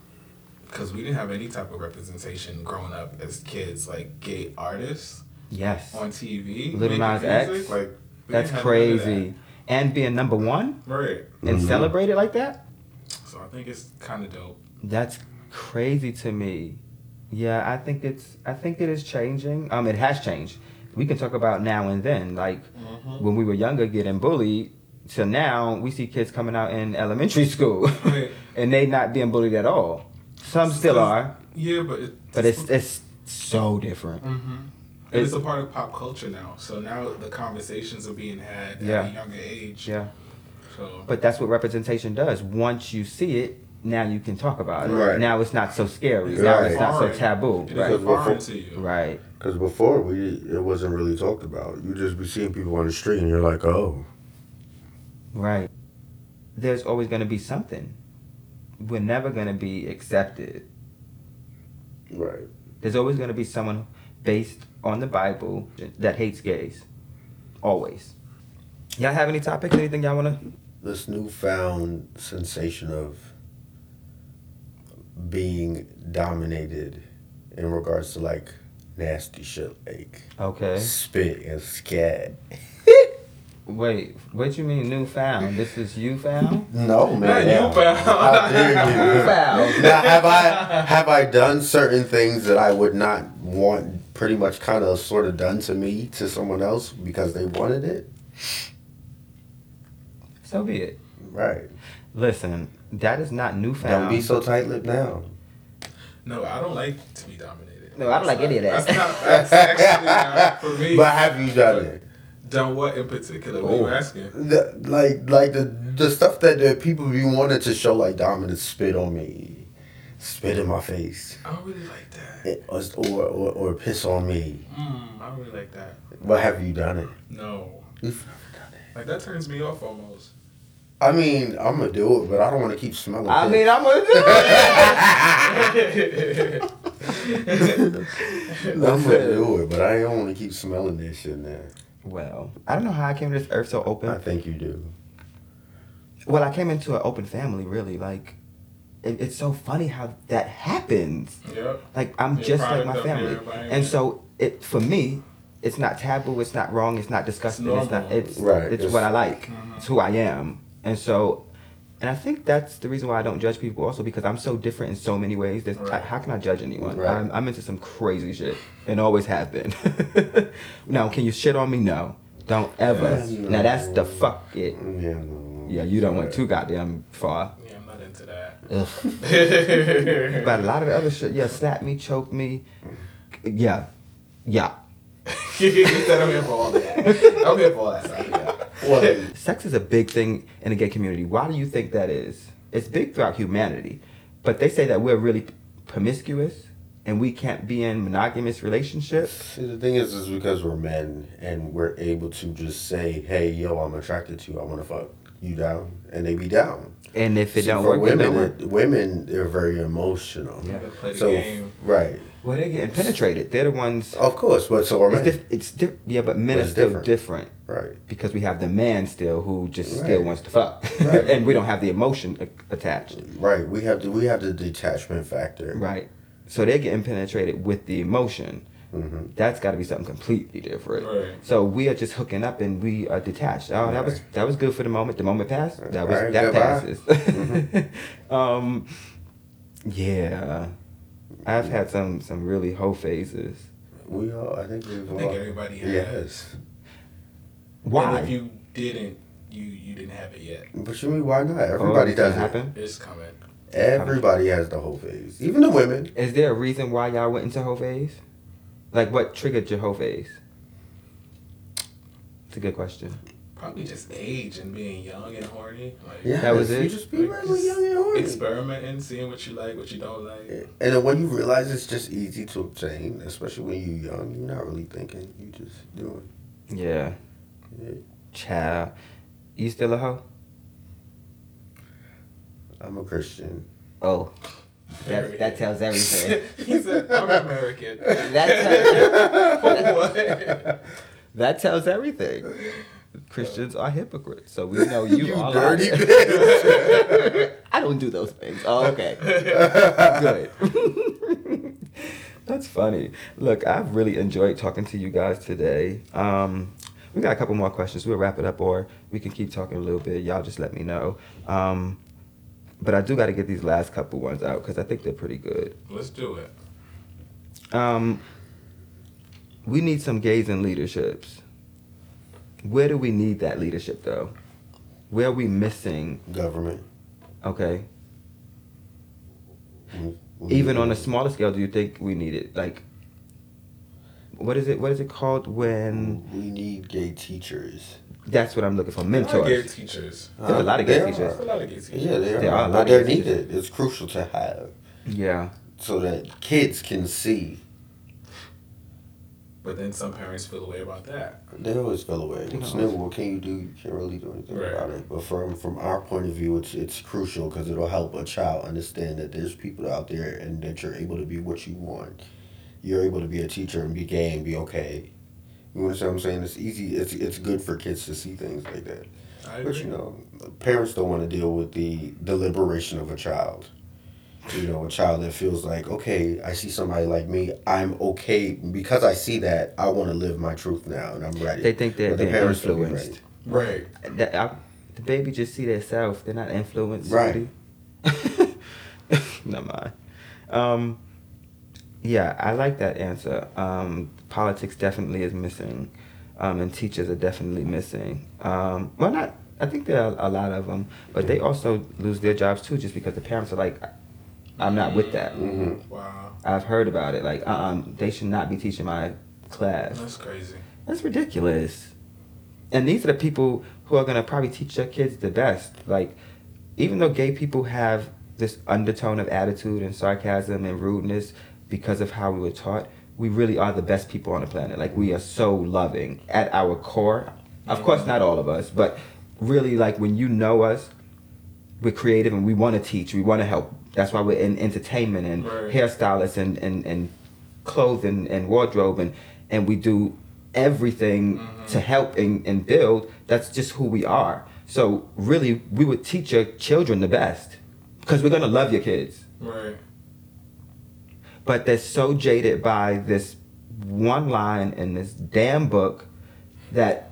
because we didn't have any type of representation growing up as kids, like gay artists Yes, on TV. Lil Nas X. Like that's didn't have none of crazy. And being number one. Right. and Mhm. celebrated like that. So I think it's kind of dope. That's crazy to me. Yeah, I think it's I think it is changing. Um it has changed. We can talk about now and then. Like when we were younger getting bullied to now we see kids coming out in elementary school Right. and they not being bullied at all. Some still are, Yeah, but it, but it's it's so different. hmm And it's a part of pop culture now. So now the conversations are being had Yeah. at a younger age. Yeah. So But that's what representation does. Once you see it, now you can talk about it. Right. Now it's not so scary. Now it's Right. not so taboo. it is Right. Because before- to you. Right. Because before we, it wasn't really talked about. You just be seeing people on the street, and you're like, oh, Right. There's always going to be something. We're never going to be accepted. right. There's always going to be someone based on the Bible that hates gays. Always. Y'all have any topics? Anything y'all want to? This newfound sensation of being dominated in regards to like nasty shit like Okay. spit and scat. Wait, what you mean newfound? This is you found? No man. Not you, pal. How dare you? Found. now, have I have I done certain things that I would not want, pretty much, kind of, sort of done to me to someone else because they wanted it? So be it. Right. Listen, that is not newfound. Don't be so tight-lipped now. No, I don't like to be dominated. No, I don't like any of that. That's not. That's actually not for me. But have you done it? Done what in particular? What are you Oh. asking? The, like, like the the stuff that the people be wanted to show, like dominance, spit on me, spit in my face, I don't really like that. it- or, or or or piss on me. Mm, I don't really like that. But have you done it? No, You've never done it. like that turns me off almost. I mean, I'm gonna do it, but I don't want to keep smelling. I piss. mean, I'm gonna do it. I'm gonna do it, but I don't want to keep smelling this shit now. Well, I don't know how I came to this earth so open. I think you do. Well, I came into an open family, really. Like, it, it's so funny how that happens. yep. Like, I'm You're just like my family, and so it for me, it's not taboo. It's not wrong. It's not disgusting. It's, not. It's Right, It's it's- what I like. Mhm. It's who I am, and so. And I think that's the reason why I don't judge people also because I'm so different in so many ways. That Right. how can I judge anyone? Right. I'm, I'm into some crazy shit and always have been. now, can you shit on me? No, don't ever. Yeah, Now that's the fuck it. Yeah, no. Yeah, you don't went too goddamn far. Yeah, I'm not into that. Ugh. But a lot of the other shit, yeah, slap me, choke me, yeah, yeah. you said I'm here for all that. I'm here for all that. Stuff, Yeah. Well, Sex is a big thing in the gay community. Why do you think that is? It's big throughout humanity, but they say that we're really promiscuous and we can't be in monogamous relationships. See, the thing is, is because we're men and we're able to just say, "Hey, yo, I'm attracted to you. I want to fuck you down," and they be down. And if it See, don't for work, it women, it- women, they're very emotional. Yeah. Play the So, game. right, Well, they're getting penetrated. They're the ones. of course, but so are It's, men. diff- it's diff- yeah, but men But are still different. different. right, because we have the man still who just still wants to fuck, Right. and we don't have the emotion a- attached. right. We have the we have the detachment factor. Right. So they're getting penetrated with the emotion. hmm That's got to be something completely different. Right. So we are just hooking up and we are detached. Oh, that was Right. that was good for the moment. The moment passed. That was Right, that goodbye. Mm-hmm. passes. um, yeah, I've had some some really hoe phases. We all, I think we've I all. think everybody has. Yes, Why? And if you didn't, you you didn't have it yet. but you mean why not? Oh, Everybody it does it. happen. It's coming. Everybody has the whole phase, even the women. Is there a reason why y'all went into hoe phase? Like what triggered your hoe phase? It's a good question. Probably just age and being young and horny. Like Yeah, That was it. You it? just be like, really young and horny. experimenting, seeing what you like, what you don't like. And then when you realize it's just easy to obtain, especially when you're young, you're not really thinking. You just doing. Yeah. yeah. Child. You still a hoe? I'm a Christian. Oh. That, that tells everything. he said, "I'm American." that, tells, what? that tells everything. Christians are hypocrites, so we know you, You are dirty lying. bitch. I don't do those things. Oh, okay. Good. That's funny. Look, I've really enjoyed talking to you guys today. Um, we got a couple more questions. We'll wrap it up, or we can keep talking a little bit. Y'all just let me know. Um, but I do got to get these last couple ones out because I think they're pretty good. Let's do it. Um, we need some gays in leaderships. Where do we need that leadership though? Where are we missing? Government. Okay. We- we- Even on a smaller scale, do you think we need it? Like, what is it? What is it called when? We need gay teachers. That's what I'm looking for. I like gay Mentors. teachers. There's a uh, lot of gay teachers. There's a lot of gay teachers. Yeah, they are. There are a lot but of they're gay teachers. needed. It's crucial to have Yeah. so that kids can see. But then some parents feel away about that. They always feel away. It's always- new. What can you do? You can't really do anything Right. about it. But from from our point of view, it's it's crucial because it'll help a child understand that there's people out there and that you're able to be what you want. You're able to be a teacher and be gay and be okay. You understand what I'm saying? It's easy. It's it's good for kids to see things like that. I But agree. you know, parents don't want to deal with the the liberation of a child. You know, a child that feels like, okay, I see somebody like me, I'm okay because I see that. I want to live my truth now, and I'm ready. They think they're the being parents don't be influenced. Right. That, I, the baby just see their self They're not influenced. Right. sweetie. Never mind. Um, yeah, I like that answer. Um, politics definitely is missing, um, and teachers are definitely missing. Um, well, not. I think there are a lot of them, but they also lose their jobs too, just because the parents are like, "I'm not with that." Mhm. Wow. I've heard about it. Like, um, they should not be teaching my class. That's crazy. That's ridiculous. And these are the people who are gonna probably teach their kids the best. Like, even though gay people have this undertone of attitude and sarcasm and rudeness because of how we were taught, we really are the best people on the planet. Like, we are so loving at our core. Of course, not all of us, but really, like, when you know us, we're creative and we want to teach, we want to help. That's why we're in entertainment and Right. hairstylists and, and, and clothing and wardrobe and, and we do everything to help and, and build. That's just who we are. So really, we would teach your children the best because we're gonna love your kids. Right. But they're so jaded by this one line in this damn book that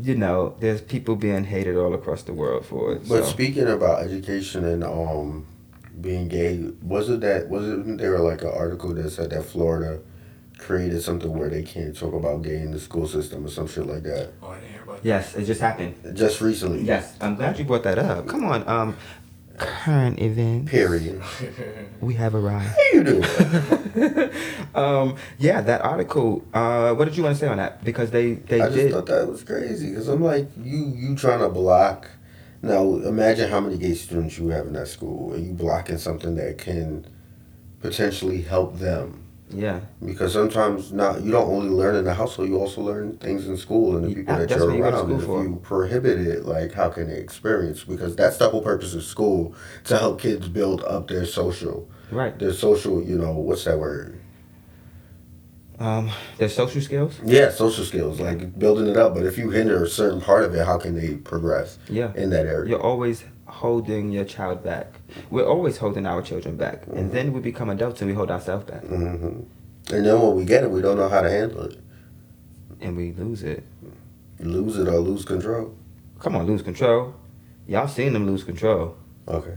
you know there's people being hated all across the world for it. But so. speaking about education and um being gay, wasn't that wasn't there like an article that said that Florida created something where they can't talk about gay in the school system or some shit like that? Oh, I didn't hear about yes, it just happened. Just recently. Yes, I'm glad you brought that up. Come on, um, current events. Period. We have arrived. How you doing? um, yeah, that article. Uh, what did you want to say on that? Because they they I just did. thought that was crazy because I'm like, you you trying to block. Now imagine how many gay students you have in that school, and you blocking something that can potentially help them. yeah, Because sometimes not you don't only learn in the household, you also learn things in school and the people that you're you around. And if for. you prohibit it, like how can they experience? Because that's the whole purpose of school to help kids build up their social, right. their social. You know what's that word? Um, their social skills. Yeah, social skills, like building it up. But if you hinder a certain part of it, how can they progress Yeah, in that area? you're always holding your child back. We're always holding our children back, and then we become adults and we hold ourselves back, hmm And then when we get it, we don't know how to handle it. and we lose it. Lose it or lose control. Come on, lose control. Y'all seen them lose control. Okay.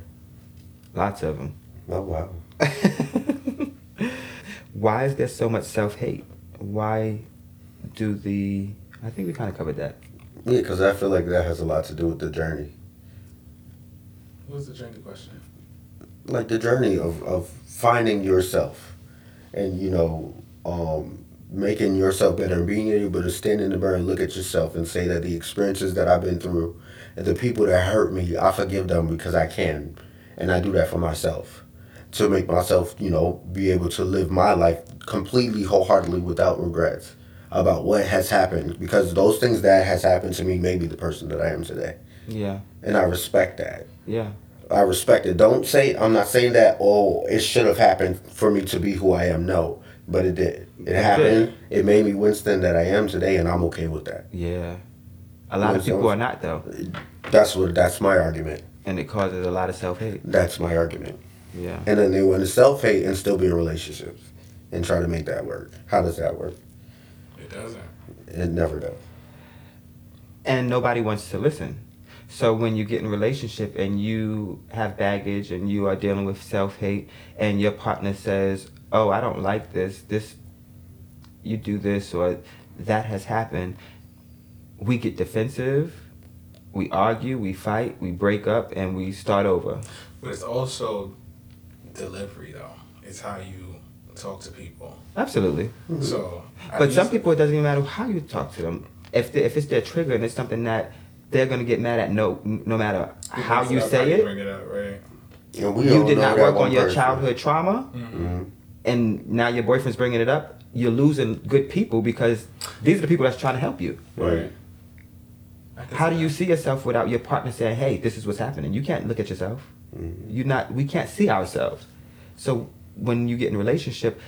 Lots of them. Oh wow. Why is there so much self hate? Why do the I think we kind of covered that. Yeah, because I feel like that has a lot to do with the journey. What was the journey question? like the journey of, of finding yourself and you know um, making yourself better and being able to stand in the mirror and look at yourself and say that the experiences that i've been through and the people that hurt me i forgive them because i can and i do that for myself to make myself you know be able to live my life completely wholeheartedly without regrets about what has happened because those things that has happened to me made me the person that I am today. Yeah. And I respect that. Yeah. I respect it. Don't say I'm not saying that. Oh, it should have happened for me to be who I am. No, but it did. It happened. It made me Winston that I am today, and I'm okay with that. Yeah. A lot of people so- are not though, That's what. That's my argument. and it causes a lot of self hate. That's my argument. Yeah. And then they want to self hate and still be in relationships and try to make that work. How does that work? It doesn't. It never does. and nobody wants to listen. So when you get in a relationship and you have baggage and you are dealing with self hate and your partner says, "Oh, I don't like this. This you do this or that has happened." We get defensive. We argue, we fight, we break up and we start over. But it's also delivery, though. It's how you talk to people. Absolutely. So, I But some people it doesn't even matter how you talk to them. If they, if it's their trigger and it's something that they're going to get mad at no no matter how you say how it. Bring it up, right? And you did not work on your person. childhood trauma Mhm. and now your boyfriend's bringing it up you're losing good people because these are the people that's trying to help you Right. How do you see yourself without your partner saying hey this is what's happening you can't look at yourself Mhm. you not we can't see ourselves so when you get in a relationship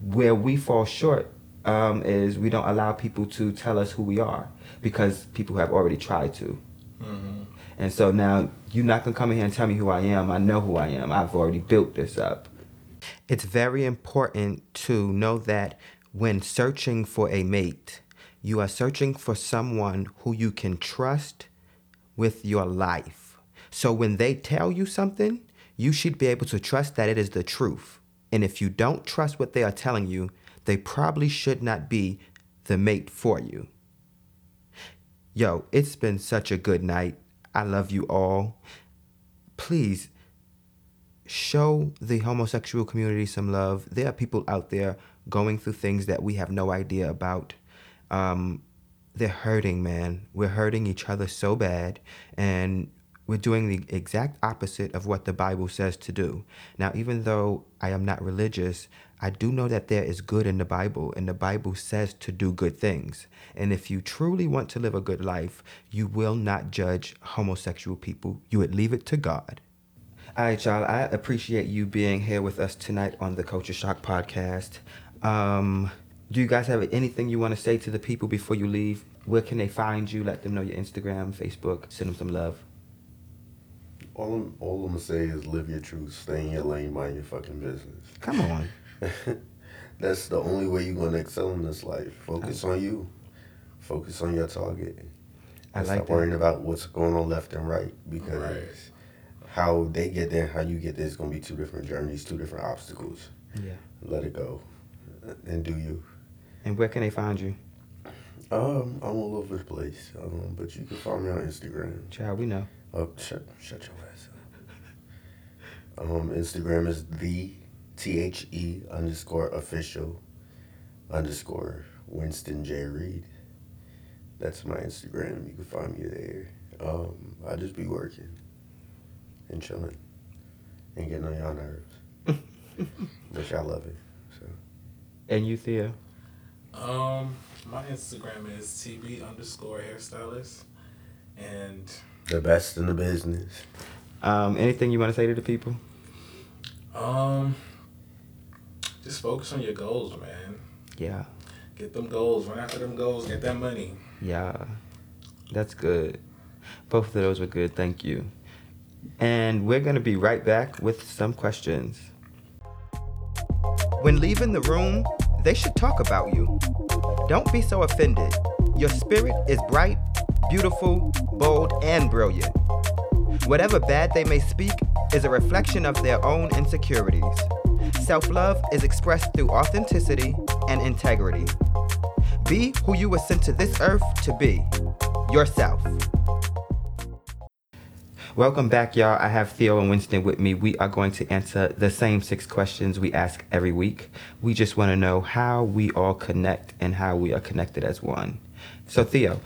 where we fall short um, is we don't allow people to tell us who we are because people have already tried to Mhm. and so now you're not gonna come in here and tell me who I am. I know who I am. I've already built this up. It's very important to know that when searching for a mate, you are searching for someone who you can trust with your life. So when they tell you something, you should be able to trust that it is the truth. And if you don't trust what they are telling you, they probably should not be the mate for you. Yo, it's been such a good night. I love you all. Please show the homosexual community some love. There are people out there going through things that we have no idea about. Um, they're hurting, man. We're hurting each other so bad, and we're doing the exact opposite of what the Bible says to do. Now, even though I am not religious, I do know that there is good in the Bible, and the Bible says to do good things. And if you truly want to live a good life, you will not judge homosexual people. You would leave it to God. All right, y'all. I appreciate you being here with us tonight on the Culture Shock podcast. Um, do you guys have anything you want to say to the people before you leave? Where can they find you? Let them know your Instagram, Facebook. Send them some love. All I'm, all I'm gonna say is live your truth, stay in your lane, mind your fucking business. Come on. That's the only way you're gonna excel in this life. Focus on you. Focus on your target. I And like stop that. worrying about what's going on left and right because Right. how they get there, how you get there is gonna be two different journeys, two different obstacles. Yeah. Let it go, and do you. And where can they find you? Um, I'm all over the place. Um, but you can find me on Instagram. Child, we know. Oh, shut, shut your ass up. Um, Instagram is the T H E underscore official underscore Winston J Reed. That's my Instagram. You can find me there. Um, I just be working and chilling and getting on y'all nerves, which I love it. So And you, Theo? Um, my Instagram is tb underscore hairstylist, and the best in the business. Um, anything you want to say to the people? um, just focus on your goals, man. Yeah. Get them goals. Run after them goals. Get that money. Yeah. That's good. Both of those were good. Thank you. And we're going to be right back with some questions. When leaving the room, they should talk about you. Don't be so offended. Your spirit is bright, beautiful, bold, and brilliant. Whatever bad they may speak is a reflection of their own insecurities. Self love is expressed through authenticity and integrity. Be who you were sent to this earth to be yourself. Welcome back, y'all. I have Theo and Winston with me. We are going to answer the same six questions we ask every week. We just want to know how we all connect and how we are connected as one. So, Theo,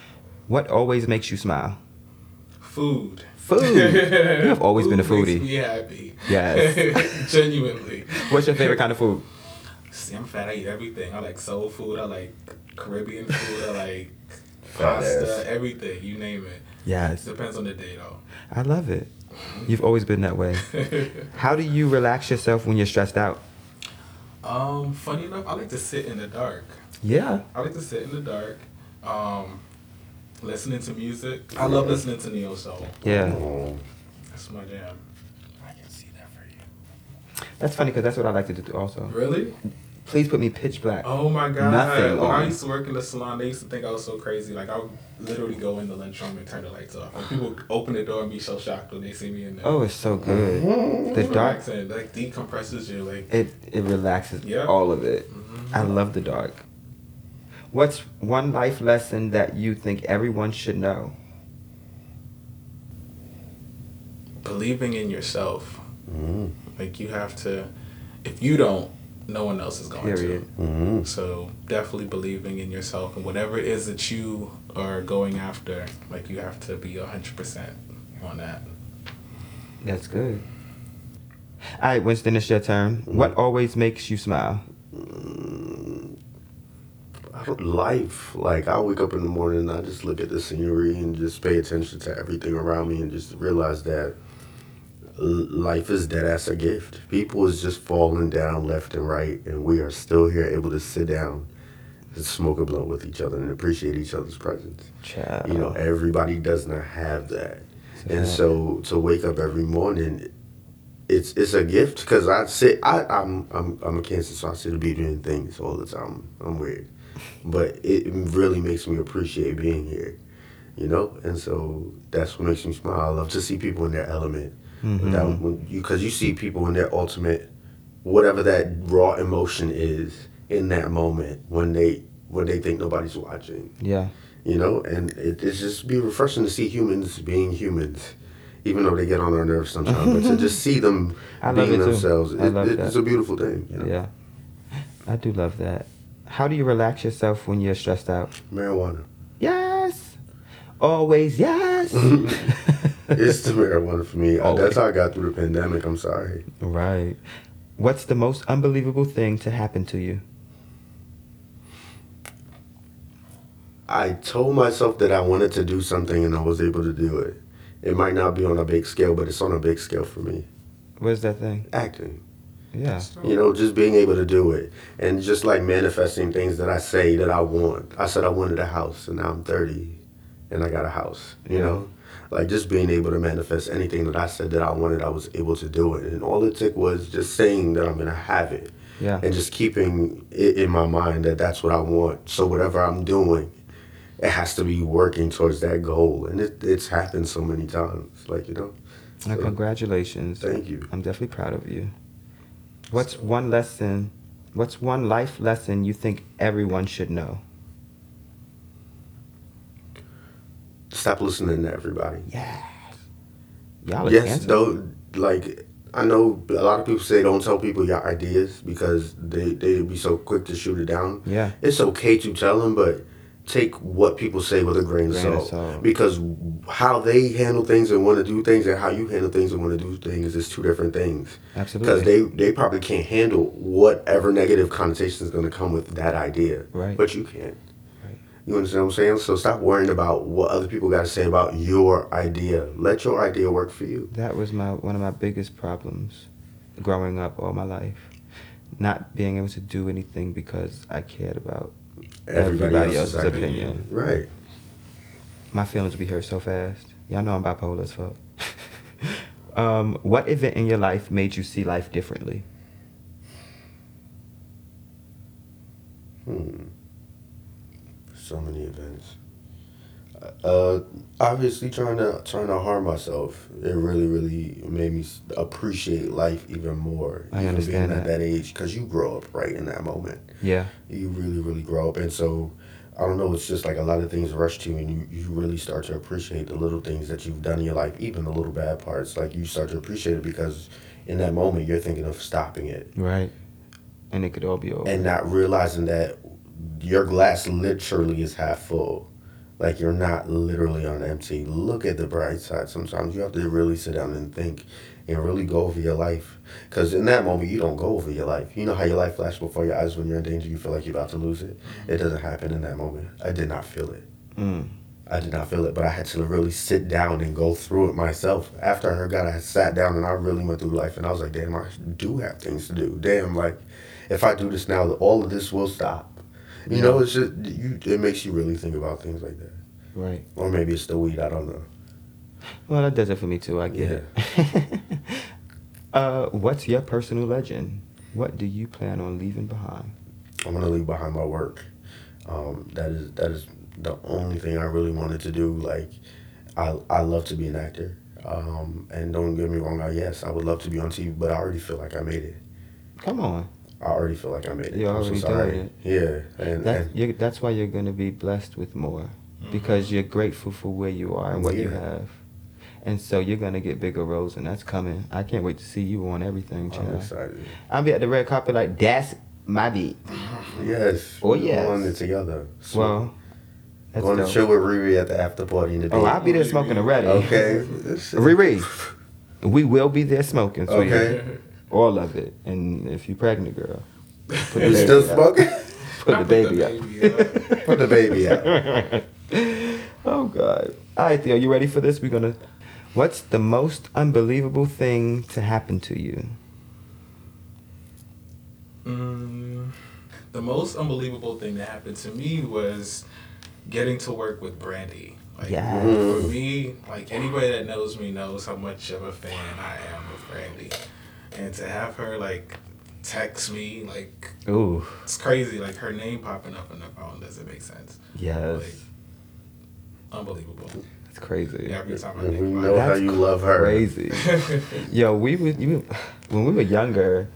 what always makes you smile? Food. Food. You have always been a Food makes foodie. me happy. Yes. Genuinely. What's your favorite kind of food? See, I'm fat. I eat everything. I like soul food. I like Caribbean food. I like pasta. ass. Everything. You name it. Yes. Depends on the day though. I love it. You've always been that way. How do you relax yourself when you're stressed out? Um, funny enough, I like to sit in the dark. Yeah. I like to sit in the dark, um, listening to music. I love listening to neo soul. Yeah. Oh, That's my jam. I can see that for you. That's funny because that's what I like to do also. Really? Please put me pitch black. Oh my god! Nothing when I used to work in the salon, they used to think I was so crazy. Like I would literally go in the lunchroom and turn the lights off. And people would open the door and be so shocked when they see me in there. Oh, it's so good. The It's dark, relaxing. like decompresses you. Like it it relaxes Yeah. all of it. mhm. I love the dark. What's one life lesson that you think everyone should know? believing in yourself. mm, Like you have to. If you don't, no one else is going Period. to. mm. So definitely believing in yourself and whatever it is that you are going after, like you have to be hundred percent on that. That's good. All right, Winston, it's your turn. What always makes you smile? I don't, life. Like I wake up in the morning and I just look at the scenery and just pay attention to everything around me and just realize that life is dead ass a gift. People is just falling down left and right, and we are still here able to sit down and smoke a blunt with each other and appreciate each other's presence. Child. You know, everybody does not have that, and so to wake up every morning, it's it's a gift because I sit I I'm I'm I'm a cancer, so I sit to be doing things all the time. I'm weird, but it really makes me appreciate being here, you know, and so that's what makes me smile. I love to see people in their element. Mhm. Without when you because you see people in their ultimate, whatever that raw emotion is in that moment when they when they think nobody's watching Yeah. you know and it, it's just be refreshing to see humans being humans even though they get on our nerves sometimes but to just see them being themselves it, it- it's a beautiful thing you know? Yeah. I do love that. How do you relax yourself when you're stressed out? marijuana Yes. Always yes. it's the marijuana for me Always. that's how i got through the pandemic i'm sorry right. What's the most unbelievable thing to happen to you? i told myself that i wanted to do something and i was able to do it it might not be on a big scale but it's on a big scale for me What's that thing? acting Yeah. You know, just being able to do it and just like manifesting things that I say that I want. I said I wanted a house and now I'm 30 and I got a house, you Yeah. know? Like just being able to manifest anything that I said that I wanted, I was able to do it. And all it took was just saying that I'm going to have it Yeah. and just keeping it in my mind that that's what I want. So whatever I'm doing, it has to be working towards that goal. And it, it's happened so many times, like, you know? So, congratulations. Thank you. I'm definitely proud of you. What's one lesson? What's one life lesson you think everyone should know? Stop listening to everybody. Yes. Y'all yes, though, like I know a lot of people say don't tell people your ideas because they they be so quick to shoot it down. Yeah. It's okay to tell them, but take what people say with a grain, Grain of, salt. salt. Because how they handle things and want to do things and how you handle things and want to do things is two different things. Absolutely. Because they they probably can't handle whatever negative connotation is going to come with that idea. Right. But you can. Right. You understand what I'm saying? So stop worrying about what other people got to say about your idea. Let your idea work for you. That was my one of my biggest problems growing up all my life. Not being able to do anything because I cared about everybody, else's, opinion. Right. My feelings be hurt so fast. Y'all know I'm bipolar as fuck. um, what event in your life made you see life differently? Hmm. So many events. Uh, obviously trying to trying to harm myself. It really, really made me appreciate life even more. I even understand being at that. that age, because you grow up right in that moment. Yeah. You really, really grow up, and so I don't know. It's just like a lot of things rush to you, and you you really start to appreciate the little things that you've done in your life, even the little bad parts. Like you start to appreciate it because in that moment you're thinking of stopping it Right. And it could all be over. and not realizing that your glass literally is half full Like you're not literally on empty. Look at the bright side. Sometimes you have to really sit down and think and really go over your life. Because in that moment, you don't go over your life. You know how your life flashes before your eyes when you're in danger, you feel like you're about to lose it. It doesn't happen in that moment. I did not feel it. Mm. I did not feel it, but I had to really sit down and go through it myself. After I heard God, I sat down and I really went through life, and I was like, "Damn, I do have things to do. Damn, like if I do this now, all of this will stop." You know, it's just you. It makes you really think about things like that. Right. Or maybe it's the weed. I don't know. Well, that does it for me too. I get it. uh, what's your personal legend? What do you plan on leaving behind? I'm gonna leave behind my work. Um, that is that is the only thing I really wanted to do. Like, I I love to be an actor. Um, and don't get me wrong. I, yes, I would love to be on TV, but I already feel like I made it. Come on. I already feel like I made it. So already sorry. doing Yeah, and, That, and that's why you're going to be blessed with more because you're grateful for where you are and what you have. And so you're going to get bigger roles, and that's coming. I can't wait to see you on everything, I'm excited. I'll be at the red carpet like, that's my beat. Yes. Oh, we're yes. On it together. So, Well, that's going to dope. chill with Riri at the after party in the Oh. I'll be there smoking already. Okay. Riri, we will be there smoking. So Okay. All of it. And if you're pregnant, girl, put You the still baby out. smoking? Put the baby out. up. Put the baby out. Oh God. All right, Theo, you ready for this? We're gonna. What's the most unbelievable thing to happen to you? Mm, the most unbelievable thing that happened to me was getting to work with Brandy. Like Yes. for me, like anybody that knows me knows how much of a fan I am of Brandy, and to have her like text me like Ooh, it's crazy. Like her name popping up on the phone doesn't make sense. yes, Like unbelievable. It's crazy. Every time I And we think know about how That's you love her. Crazy. it. Yo, we would you, when we were younger,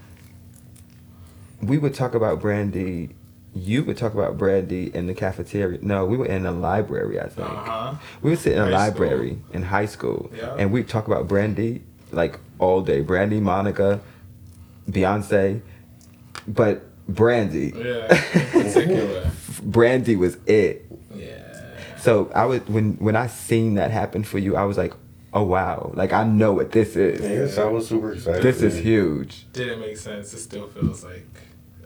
we would talk about Brandy. You would talk about Brandy in the cafeteria. No, we were in the library. I think uh huh. we would sit in a High library in high school, Yeah. and we'd talk about Brandy like all day. Brandy, Monica, Beyonce, but Brandy. Yeah. Particular. Brandy was it. Yeah. So I was when when I seen that happen for you, I was like, oh wow, like I know what this is. Yes, I was super excited. This is huge. Didn't make sense. It still feels like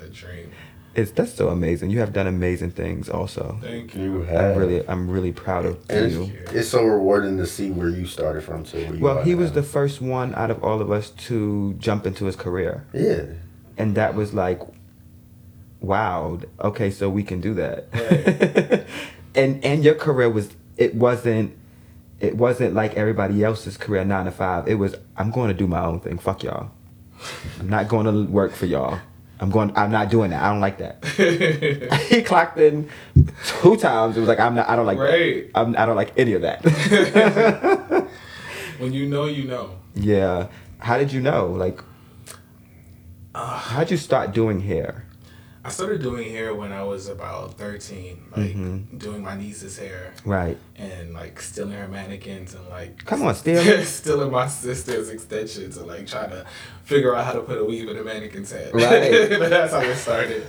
a dream. It's that's so amazing. You have done amazing things also. Thank you. You I'm really I'm really proud of And you. it's, it's so rewarding to see where you started from to where you Well, he was now. the first one out of all of us to jump into his career. Yeah. And that was like wow, okay, so we can do that. Right. and and your career was it wasn't it wasn't like everybody else's career 9 to 5. It was I'm going to do my own thing. Fuck y'all. I'm not going to work for y'all. I'm going I'm not doing that. I don't like that. he clocked in two times. It was like I'm not. I don't like Right. that. I'm, I don't like any of that. when you know, you know. yeah. How did you know? Like, Uh, how'd you start doing hair? I started doing hair when I was about 13, like Mhm. doing my niece's hair Right. and like stealing her mannequins and like Come on, steal. stealing my sister's extensions and like trying to figure out how to put a weave in a mannequin's head. Right. That's how it started.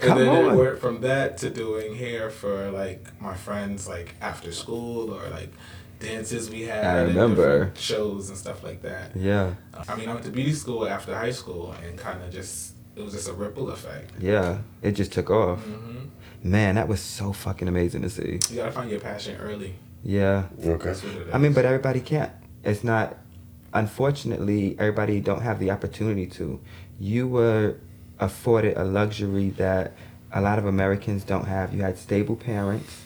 Come and then on. it went from that to doing hair for like my friends like after school or like dances we had. I remember. shows and stuff like that. Yeah. I mean, I went to beauty school after high school and kind of just it was just a ripple effect. Yeah. It just took off. hmm Man, that was so fucking amazing to see. You gotta find your passion early. Yeah. Okay. That's what it is. I mean, but everybody can't. It's not. Unfortunately, everybody don't have the opportunity to. You were afforded a luxury that a lot of Americans don't have. You had stable parents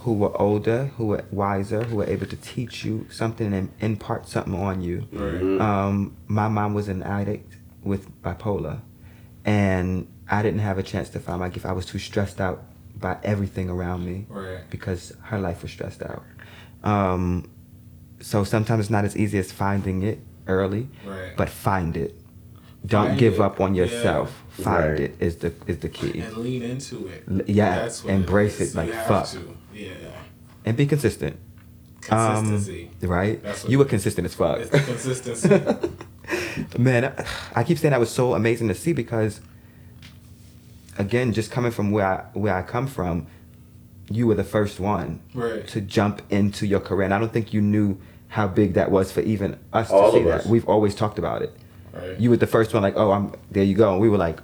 who were older, who were wiser, who were able to teach you something and impart something on you. Right. Um, my mom was an addict with bipolar, and I didn't have a chance to find my gift. I was too stressed out by everything around me Right. because her life was stressed out. Um, so sometimes it's not as easy as finding it early, Right. but find it. Don't Find give it, up on yeah. yourself. Find Right. it is the is the key. and lean into it. L- yeah, That's what embrace is. it like you have fuck. To. Yeah. And be consistent. Consistency. Um, right? That's what You were consistent as fuck. it's the consistency. Man, I- I keep saying that was so amazing to see because, again, just coming from where I where I come from, you were the first one Right. to jump into your career. And I don't think you knew how big that was for even us to see of that. We've always talked about it. Right. You were the first one, like, oh, I'm there. You go, and we were like,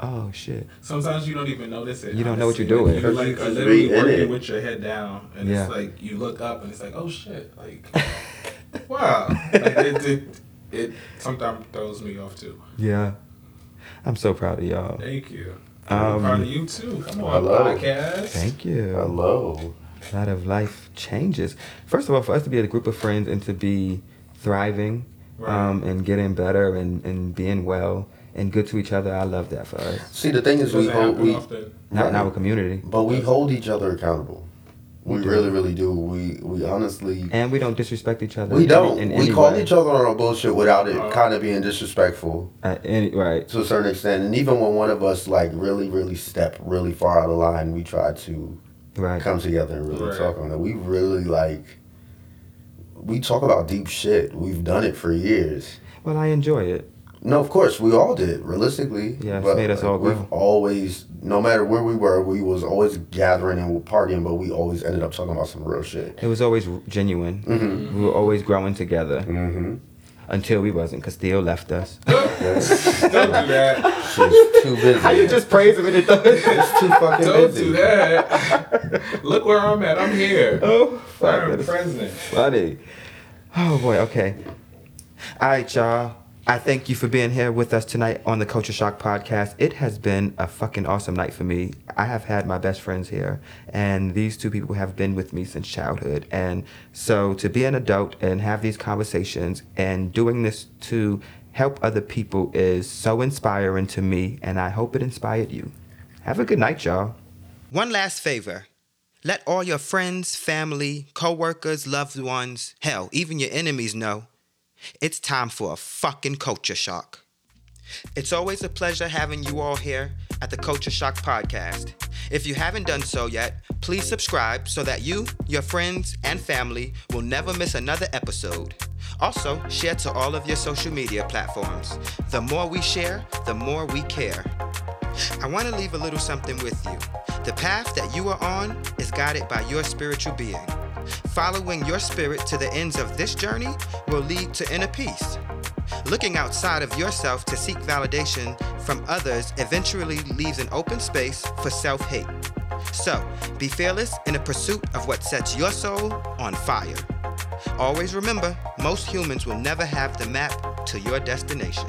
oh shit. Sometimes you don't even notice it. You don't know what you're doing. You Because like you are literally working it. with your head down, and Yeah. it's like you look up and it's like, oh shit, like wow. Like it, it, it sometimes throws me off too. Yeah, I'm so proud of y'all. Thank you. Um, I'm proud of you too. Come on, Hello. podcast. Thank you. Hello. A lot of life changes. First of all, for us to be a group of friends and to be thriving Right. um, and getting better and, and being well and good to each other, I love that for us. See, the thing is, we hold we, often. Not in our community. but we hold each other accountable. We We do. really, really do. We we honestly. And we don't disrespect each other. We don't. in we call way. each other on our bullshit without it Uh, kind of being disrespectful Uh, any, right. to a certain extent. And even when one of us like really, really step really far out of line, we try to Right. come together and really Right. talk on it. We really like. We talk about deep shit. We've done it for years. Well, I enjoy it. No, of course we all did. Realistically, Yeah, it's made us all we've always, no matter where we were, we was always gathering and partying, but we always ended up talking about some real shit. It was always genuine. Mhm. We were always growing together Mm-hmm. until we wasn't, because Theo left us. Don't do that. She's too busy. How you just praise him and it does? It's too fucking Don't busy. do that. Look where I'm at. I'm here. Oh, fuck. I'm president. funny. Oh, boy. Okay. All right, y'all. I thank you for being here with us tonight on the Culture Shock podcast. It has been a fucking awesome night for me. I have had my best friends here, and these two people have been with me since childhood. And so to be an adult and have these conversations and doing this to help other people is so inspiring to me, and I hope it inspired you. Have a good night, y'all. One last favor. Let all your friends, family, co-workers, loved ones, hell, even your enemies know it's time for a fucking culture shock. It's always a pleasure having you all here at the Culture Shock podcast. If you haven't done so yet, please subscribe so that you, your friends, and family will never miss another episode. Also, share to all of your social media platforms. The more we share, the more we care. I want to leave a little something with you. The path that you are on is guided by your spiritual being. Following your spirit to the ends of this journey will lead to inner peace. Looking outside of yourself to seek validation from others eventually leaves an open space for self hate. So, be fearless in the pursuit of what sets your soul on fire. Always remember, most humans will never have the map to your destination.